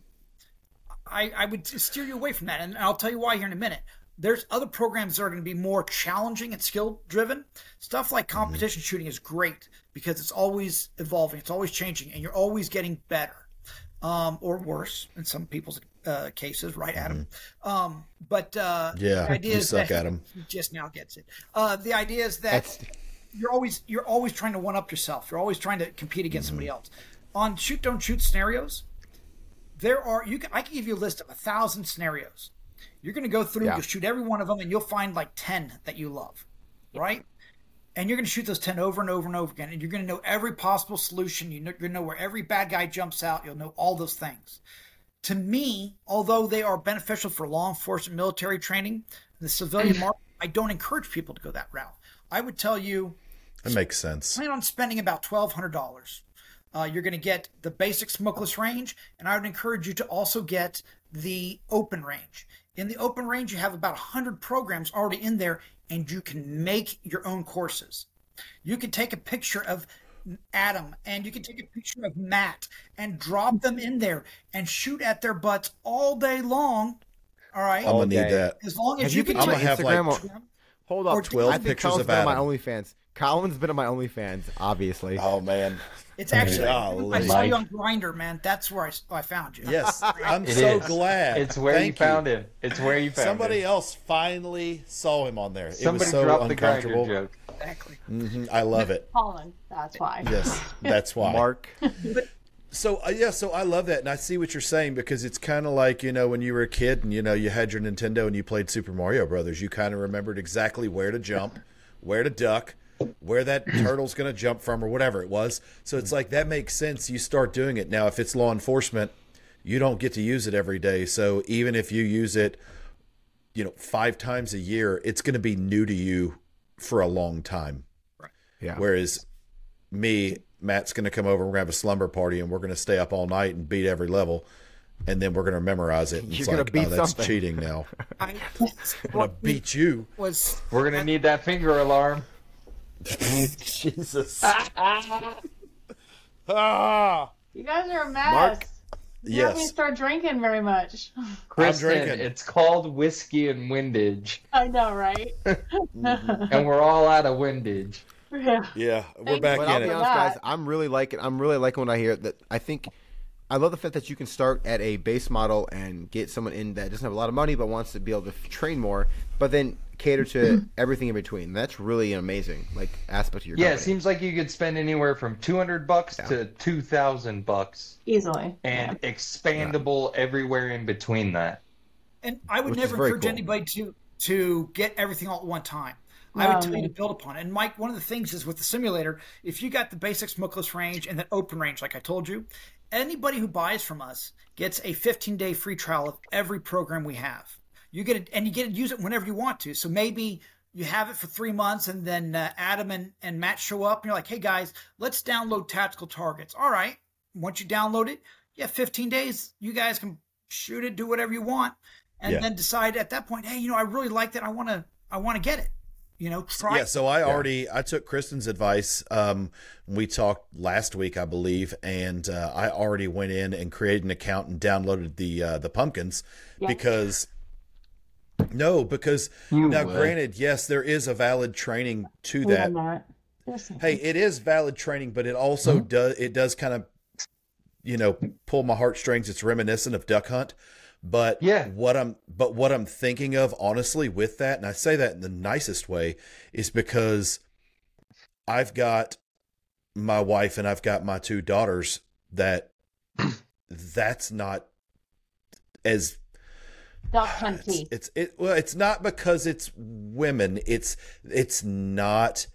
I I would steer you away from that, and I'll tell you why here in a minute. There's other programs that are going to be more challenging and skill driven. Stuff like competition shooting is great because it's always evolving, it's always changing, and you're always getting better, um, or worse in some people's uh, cases, right, Adam? Um, but uh, Yeah, the idea you is suck, that Adam. he just now gets it. Uh, the idea is that That's you're always you're always trying to one up yourself. You're always trying to compete against Mm-hmm. somebody else. On shoot don't shoot scenarios, there are you can I can give you a list of a thousand scenarios. You're going to go through, Yeah. you'll shoot every one of them, and you'll find like ten that you love, right? And you're going to shoot those ten over and over and over again, and you're going to know every possible solution. You know, you're going to know where every bad guy jumps out. You'll know all those things. To me, although they are beneficial for law enforcement, military training, the civilian market, I don't encourage people to go that route. I would tell you That makes sense. plan on spending about twelve hundred dollars. Uh, you're going to get the basic smokeless range, and I would encourage you to also get the open range. In the open range, you have about hundred programs already in there, and you can make your own courses. You can take a picture of Adam and you can take a picture of Matt and drop them in there and shoot at their butts all day long. All right, I'm gonna need day. that. as long as Have you you can been I'm to gonna have like Instagram or- Hold up. 12 I think pictures Colin's of been on my Adam. OnlyFans. Colin's been on my OnlyFans, obviously. Oh man. It's actually Golly. I saw you on Grindr, man. That's where I, I found you. Yes, I'm It so is. glad. It's where you Thank found him. It's where you found him. Somebody him. else finally saw him on there. Somebody it was so dropped the Grindr joke. Exactly. Mhm, I love it. Colin, that's why. Yes, that's why. Mark. So uh, yeah, so I love that, and I see what you're saying because it's kind of like you know when you were a kid and you know you had your Nintendo and you played Super Mario Brothers, you kind of remembered exactly where to jump, where to duck, where that turtle's going to jump from, or whatever it was. So it's like that makes sense. You start doing it now. If it's law enforcement, you don't get to use it every day. So even if you use it, you know, five times a year, it's going to be new to you for a long time. Right. Yeah. Whereas me, Matt's going to come over. And we're going to have a slumber party, and we're going to stay up all night and beat every level, and then we're going to memorize it. And it's You're gonna like, beat oh, that's something. cheating now. I I'm going to beat you. was We're gonna need that finger alarm. Jesus. ah. You guys are a mess. Mark? You don't Yes. even start drinking very much. Kristen, drinking. it's called whiskey and windage, I know, right? Mm-hmm. and we're all out of windage. yeah. Yeah, we're back But in I'll be it. for honest, guys. I'm really liking. I'm really liking what I hear. That I think. I love the fact that you can start at a base model and get someone in that doesn't have a lot of money but wants to be able to train more, but then cater to mm-hmm. everything in between. That's really an amazing like aspect of your Yeah, it seems like you could spend anywhere from two hundred bucks to two thousand bucks, Easily. and expandable everywhere in between that. and I would Which never very encourage cool. anybody to to get everything all at one time. I would No, tell you to build upon it. And Mike, one of the things is with the simulator, if you got the basic smokeless range and then open range, like I told you, anybody who buys from us gets a 15 day free trial of every program we have. You get it, and you get to use it whenever you want to. So maybe you have it for three months, and then uh, Adam and, and Matt show up, and you're like, "Hey guys, let's download Tactical Targets." All right. Once you download it, yeah, 15 days, you guys can shoot it, do whatever you want, and Yeah. then decide at that point, hey, you know, I really like that. I want to, I want to get it. You know, try. Yeah, so I already I took Kristen's advice. Um, we talked last week, I believe, and uh, I already went in and created an account and downloaded the uh, the pumpkins because no, because You now would. granted, yes, there is a valid training to We that. not. Hey, it is valid training, but it also mm-hmm. does it does kind of you know pull my heartstrings. It's reminiscent of Duck Hunt. But Yeah. what I'm but what I'm thinking of honestly with that, and I say that in the nicest way, is because I've got my wife and I've got my two daughters that that's not as Duck it's, hunty. it's it well it's not because it's women. It's it's not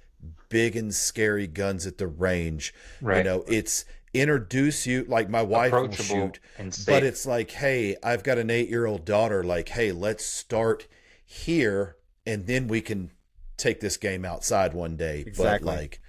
big and scary guns at the range. Right. you know it's introduce you like my wife will shoot but it's like hey i've got an eight year old daughter. Like hey let's start here and then we can take this game outside one day. Exactly. but like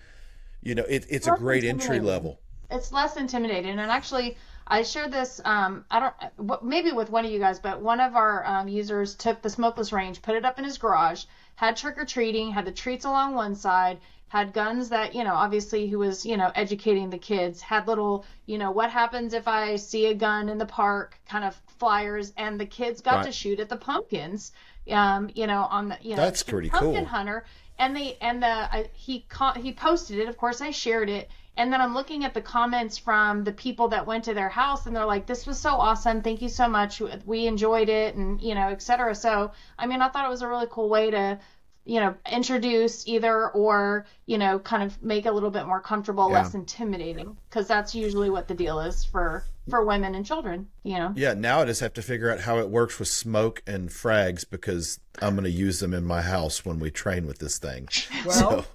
you know it, it's a great entry level. It's less intimidating. And actually i shared this um i don't maybe with one of you guys but one of our um, users took the smokeless range put it up in his garage had trick-or-treating had the treats along one side had guns that you know obviously he was you know educating the kids had little you know what happens if i see a gun in the park kind of flyers and the kids got Right. to shoot at the pumpkins um you know on the you know That's pretty pumpkin cool. hunter and the and the I, he co- he posted it of course i shared it and then i'm looking at the comments from the people that went to their house and they're like this was so awesome. Thank you so much. We enjoyed it and you know etc so i mean i thought it was a really cool way to you know introduce either or you know kind of make it a little bit more comfortable Yeah. less intimidating because that's usually what the deal is for for women and children you know Yeah, now I just have to figure out how it works with smoke and frags because I'm going to use them in my house when we train with this thing. Well,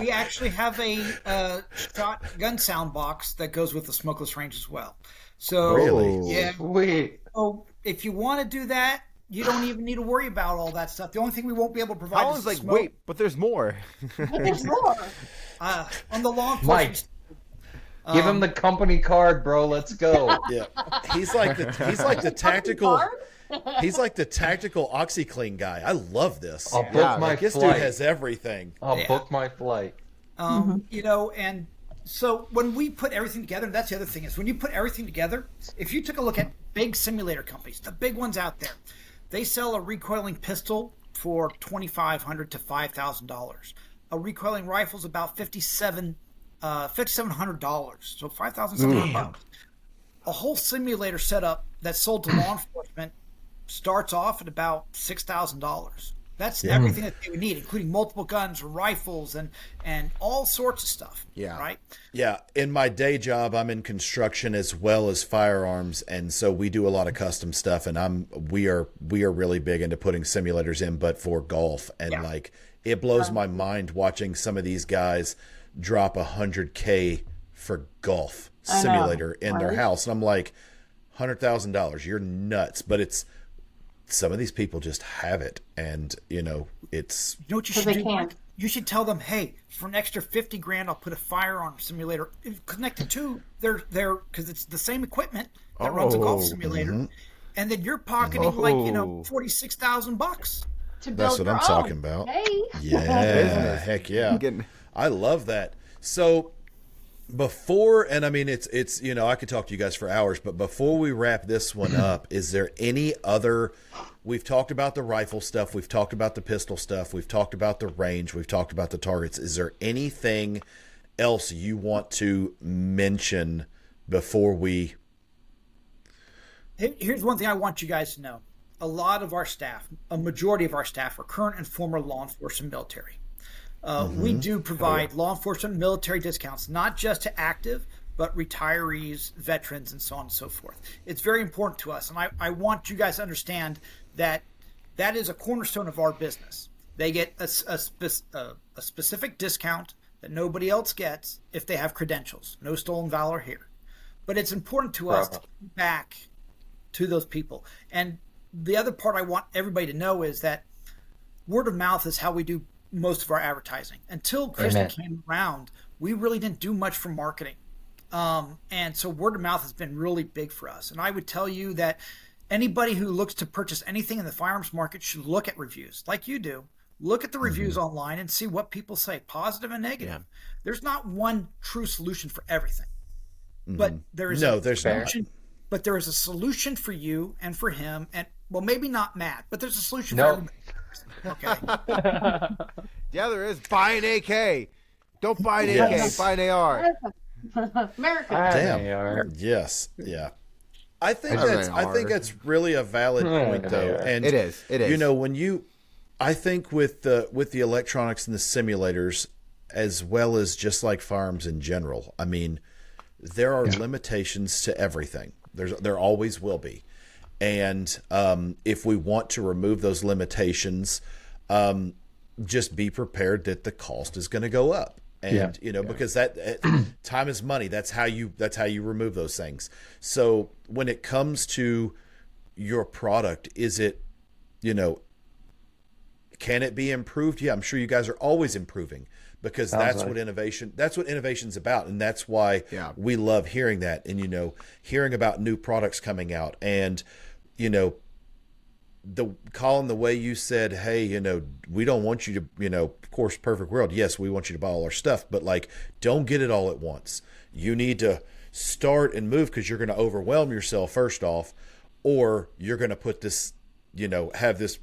we actually have a uh, shotgun sound box that goes with the smokeless range as well. So, Really? yeah. Wait. So if you want to do that, you don't even need to worry about all that stuff. The only thing we won't be able to provide Colin's is like, smoke. wait, but there's more. but there's more Uh, on the law Mike, enforcement. Give Um, him the company card, bro. Let's go. Yeah, he's like the he's like the tactical he's like the tactical OxiClean guy. I love this. I'll book Yeah, my Like this dude has everything. I'll Yeah. book my flight. Um, You know, and so when we put everything together, that's the other thing is when you put everything together, if you took a look at big simulator companies, the big ones out there, they sell a recoiling pistol for twenty five hundred to five thousand dollars. A recoiling rifle is about fifty seven, uh, fifty seven hundred dollars. So five thousand seven hundred bucks. A whole simulator setup that's sold to law enforcement starts off at about six thousand dollars. That's everything that they would need, including multiple guns, rifles, and and all sorts of stuff. Yeah. Right. Yeah, in my day job, I'm in construction as well as firearms, and so we do a lot of custom stuff. And I'm we are we are really big into putting simulators in, but for golf, and Yeah. like it blows my mind watching some of these guys drop a hundred k for golf know, simulator in their house, and I'm like, hundred thousand dollars, you're nuts. But it's some of these people just have it, and you know it's You know what you should they do? can't. You should tell them, hey, for an extra fifty grand, I'll put a firearm simulator connected to their their because it's the same equipment that runs a golf Oh, simulator, mm-hmm. and then you're pocketing like you know Oh. forty six thousand bucks. to build That's what I'm own. talking about. Hey. Yeah, heck yeah. Getting- I love that. So before and I mean it's it's you know I could talk to you guys for hours, but before we wrap this one up, is there any other we've talked about the rifle stuff, we've talked about the pistol stuff, we've talked about the range, we've talked about the targets. Is there anything else you want to mention before we Here- Here's one thing I want you guys to know. A lot of our staff, a majority of our staff, are current and former law enforcement military. Uh, We do provide law enforcement military discounts, not just to active, but retirees, veterans, and so on and so forth. It's very important to us. And I, I want you guys to understand that that is a cornerstone of our business. They get a, a spec- a- a specific discount that nobody else gets if they have credentials. No stolen valor here. But it's important to us to give back to those people. And the other part I want everybody to know is that word of mouth is how we do most of our advertising. Until Kristen Amen. came around, we really didn't do much for marketing. Um, and so word of mouth has been really big for us. And I would tell you that anybody who looks to purchase anything in the firearms market should look at reviews like you do. Look at the reviews online and see what people say, positive and negative. There's not one true solution for everything, but there is No, there's not. solution. But there is a solution for you and for him, and well, maybe not Matt, but there's a solution No. for everybody. Okay, Yeah, there is. Buy an AK. Don't buy an Yes. AK. Buy an AR. America. Damn. They are. Yes, yeah. I think That's that's I think that's really a valid point though, and It is. It is. You know, when you, I think with the with the electronics and the simulators, as well as just like farms in general. I mean, there are limitations to everything. There's there always will be, and um, if we want to remove those limitations, um, just be prepared that the cost is going to go up. And Yeah. you know because that uh, time is money. That's how you that's how you remove those things. So when it comes to your product, is it you know can it be improved? Yeah, I'm sure you guys are always improving because that's like- what innovation that's what innovation's about and that's why Yeah. we love hearing that and you know hearing about new products coming out and you know the Colin, the way you said, hey, you know, we don't want you to, you know, of course, perfect world. Yes, we want you to buy all our stuff, but like, don't get it all at once. You need to start and move because you're going to overwhelm yourself first off, or you're going to put this, you know, have this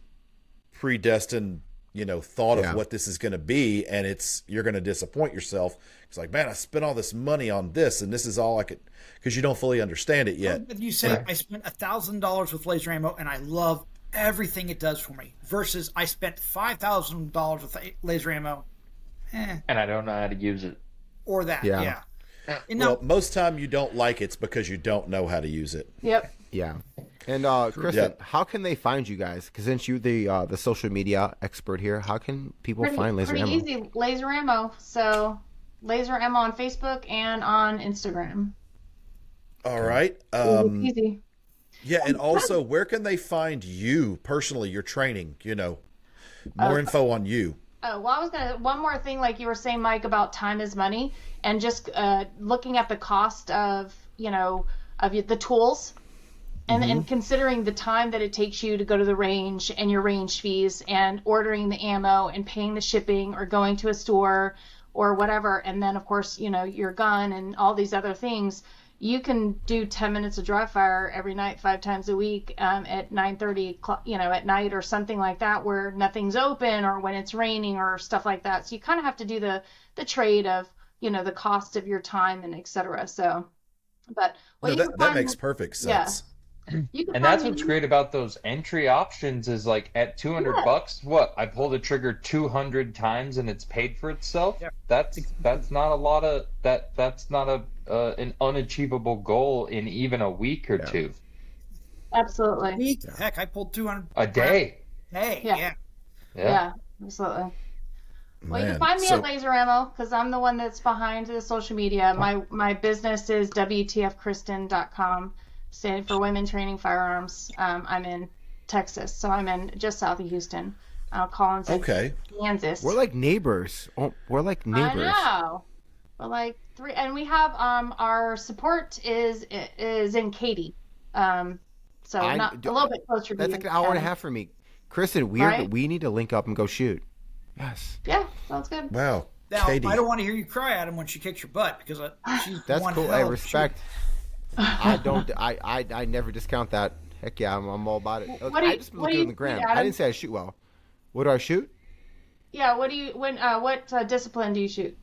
predestined, you know, thought Yeah. of what this is going to be, and it's you're going to disappoint yourself. It's like, man, I spent all this money on this, and this is all I could because you don't fully understand it yet. If you say I spent a thousand dollars with laser ammo and I love everything it does for me, versus I spent five thousand dollars with laser ammo, eh, And I don't know how to use it. or that, Yeah. yeah. And now, Well, most time you don't like it's because you don't know how to use it. Yep. Yeah. And uh, Kristen, Yeah. how can they find you guys? Because since you're the uh, the social media expert here, how can people Pretty, find Laser pretty Ammo? easy. Laser ammo. So, laser ammo on Facebook and on Instagram. All right. Easy Um, peasy. yeah, and also, where can they find you personally? Your training, you know, more info on you. Oh, well, I was gonna one more thing, like you were saying, Mike, about time is money, and just uh, looking at the cost of you know of the tools, and and considering the time that it takes you to go to the range and your range fees and ordering the ammo and paying the shipping or going to a store or whatever, and then of course you know your gun and all these other things. You can do 10 minutes of dry fire every night, five times a week, um, at 9:30, you know, at night or something like that, where nothing's open or when it's raining or stuff like that. So you kind of have to do the the trade of, you know, the cost of your time and etc. So, but well, No, you that, that makes perfect sense. You can And that's what's great about those entry options is like at 200 Yeah. bucks, what? I pull the trigger 200 times and it's paid for itself. Yeah. That's that's not a lot of that that's not a uh, an unachievable goal in even a week or two. Absolutely. week, heck, I pulled two hundred A day. Hey, Yeah. yeah. Yeah. Yeah, absolutely. Well, you can find me so- at Laser Ammo because I'm the one that's behind the social media. My my business is WTFKristen.com, standing for Women Training Firearms. Um, I'm in Texas, so I'm in just south of Houston. Uh, Colin's, in Okay. Kansas. We're like neighbors. Oh, we're like neighbors. I know. We're like three, and we have um our support is is in Katy, um, so I- not do- a little bit closer. That's like an hour and a half for me. Kristen, we are, Right? we need to link up and go shoot. Yes. Yeah, sounds good. Wow. Now, Katie. I don't want to hear you cry at him when she kicks your butt because I, she's That's one cool. hell I of a respect. I don't. I, I I never discount that. Heck yeah, I'm, I'm all about it. What do I you- just what look do it you on the gram. I didn't say I shoot well. What do I shoot? Yeah, what do you when uh, what uh, discipline do you shoot?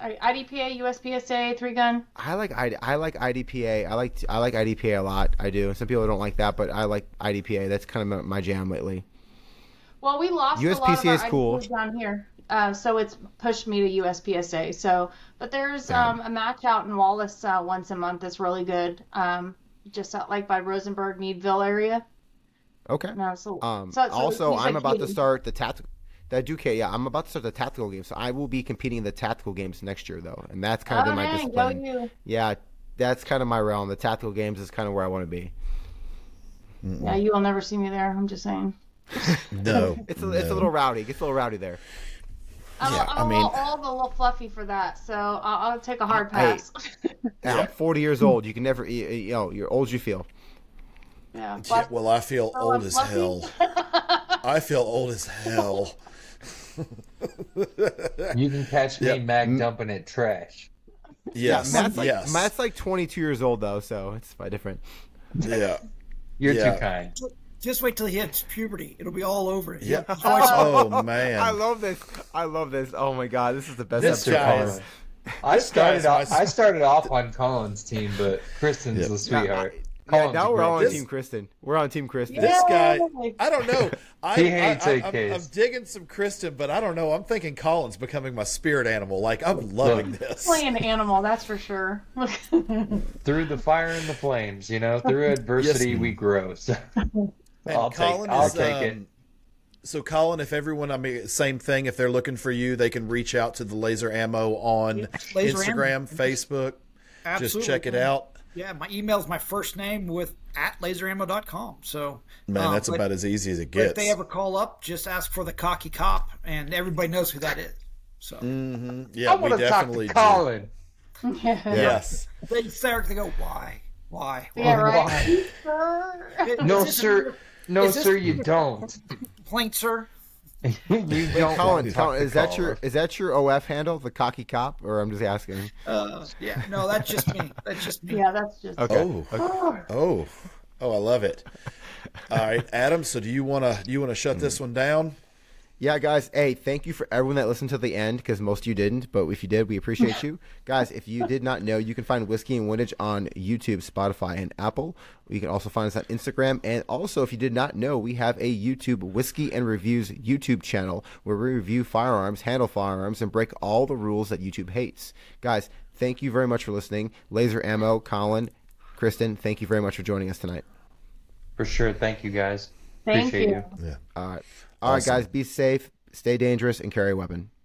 IDPA, USPSA, three gun? I like I, I like IDPA. I like I like IDPA a lot. I do. Some people don't like that, but I like IDPA. That's kind of my, my jam lately. Well, we lost a lot of USPSA our is cool. Down here, uh, so it's pushed me to USPSA. So, but there's Yeah. um, a match out in Wallis uh, once a month that's really good. Um, just out like by Rosenberg, Needville area. Okay. No, so, Um. so, so also, I'm like about to start the tactical. That do yeah. I'm about to start the tactical games, so I will be competing in the tactical games next year, though, and that's kind of Oh, been my dang, go discipline. you. Yeah, that's kind of my realm. The tactical games is kind of where I want to be. Yeah, you will never see me there. I'm just saying. No. It's a, it's a little rowdy. It gets a little rowdy there. I'm, Yeah, I'm I a mean- little old, a little fluffy for that, so I'll, I'll take a hard Hey. pass. Yeah, I'm 40 years old. You can never, you, you know, you're old as you feel. yeah, Yeah, well, I feel so old I'm as fluffy. hell. I feel old as hell. You can catch me Yep. mag dumping it trash. Yes, Matt's like, yes, Matt's like 22 years old though, so it's quite different. yeah, You're Yeah. too kind. Just wait till he hits puberty; it'll be all over. Oh, oh, it. yeah. His voice- Oh man, I love this. I love this. Oh my god, this is the best This episode. guy ever. is- I This guy is started off. my- I started off on Colin's team, but Kristen's Yep. the sweetheart. Yeah, Colin's now we're all on This- Team Kristen. We're on Team Kristen. this guy. I don't know. I, He hates I, I, AK. I'm, I'm digging some Kristen, but I don't know. I'm thinking Colin's becoming my spirit animal. Like I'm loving Look. this. Playing animal, that's for sure. Through the fire and the flames, you know, through adversity Yes. we grow. So And I'll take- Colin I'll is, take it. um, So, Colin, if everyone, I mean, same thing. If they're looking for you, they can reach out to the Laser Ammo on Laser Instagram, Ammo. Facebook. Absolutely. Just check it out. Yeah, my email is my first name with at laserammo.com. So Man, um, that's but- about as easy as it but If they ever call up, just ask for the cocky cop, and everybody knows who that is. So yeah, I we want to talk definitely to do. Colin. Yes. they start to go, why, why? yeah, right. Why? Sure. No, Is this sir. No, this- sir, you don't. Complaint, sir. you don't. Colin, want to talk Colin, to is that your is that your OF handle, the cocky cop, or I'm just asking? Uh, yeah, no, that's just me. That's just me. Yeah, that's just. Okay. Oh. Oh. Oh, I love it. All right, Adam. So, do you want to do you want to shut this one down? Yeah, guys. Hey, thank you for everyone that listened to the end because most of you didn't, but if you did, we appreciate you, guys. If you did not know, you can find Whiskey and Windage on YouTube, Spotify, and Apple. You can also find us on Instagram, and also, if you did not know, we have a YouTube Whiskey and Reviews YouTube channel where we review firearms, handle firearms, and break all the rules that YouTube hates. Guys, thank you very much for listening. Laser Ammo, Colin, Kristen, thank you very much for joining us tonight. For sure. Thank you, guys. Thank Appreciate you. you. Yeah. All right, all right, Awesome. guys. Be safe, stay dangerous, and carry a weapon.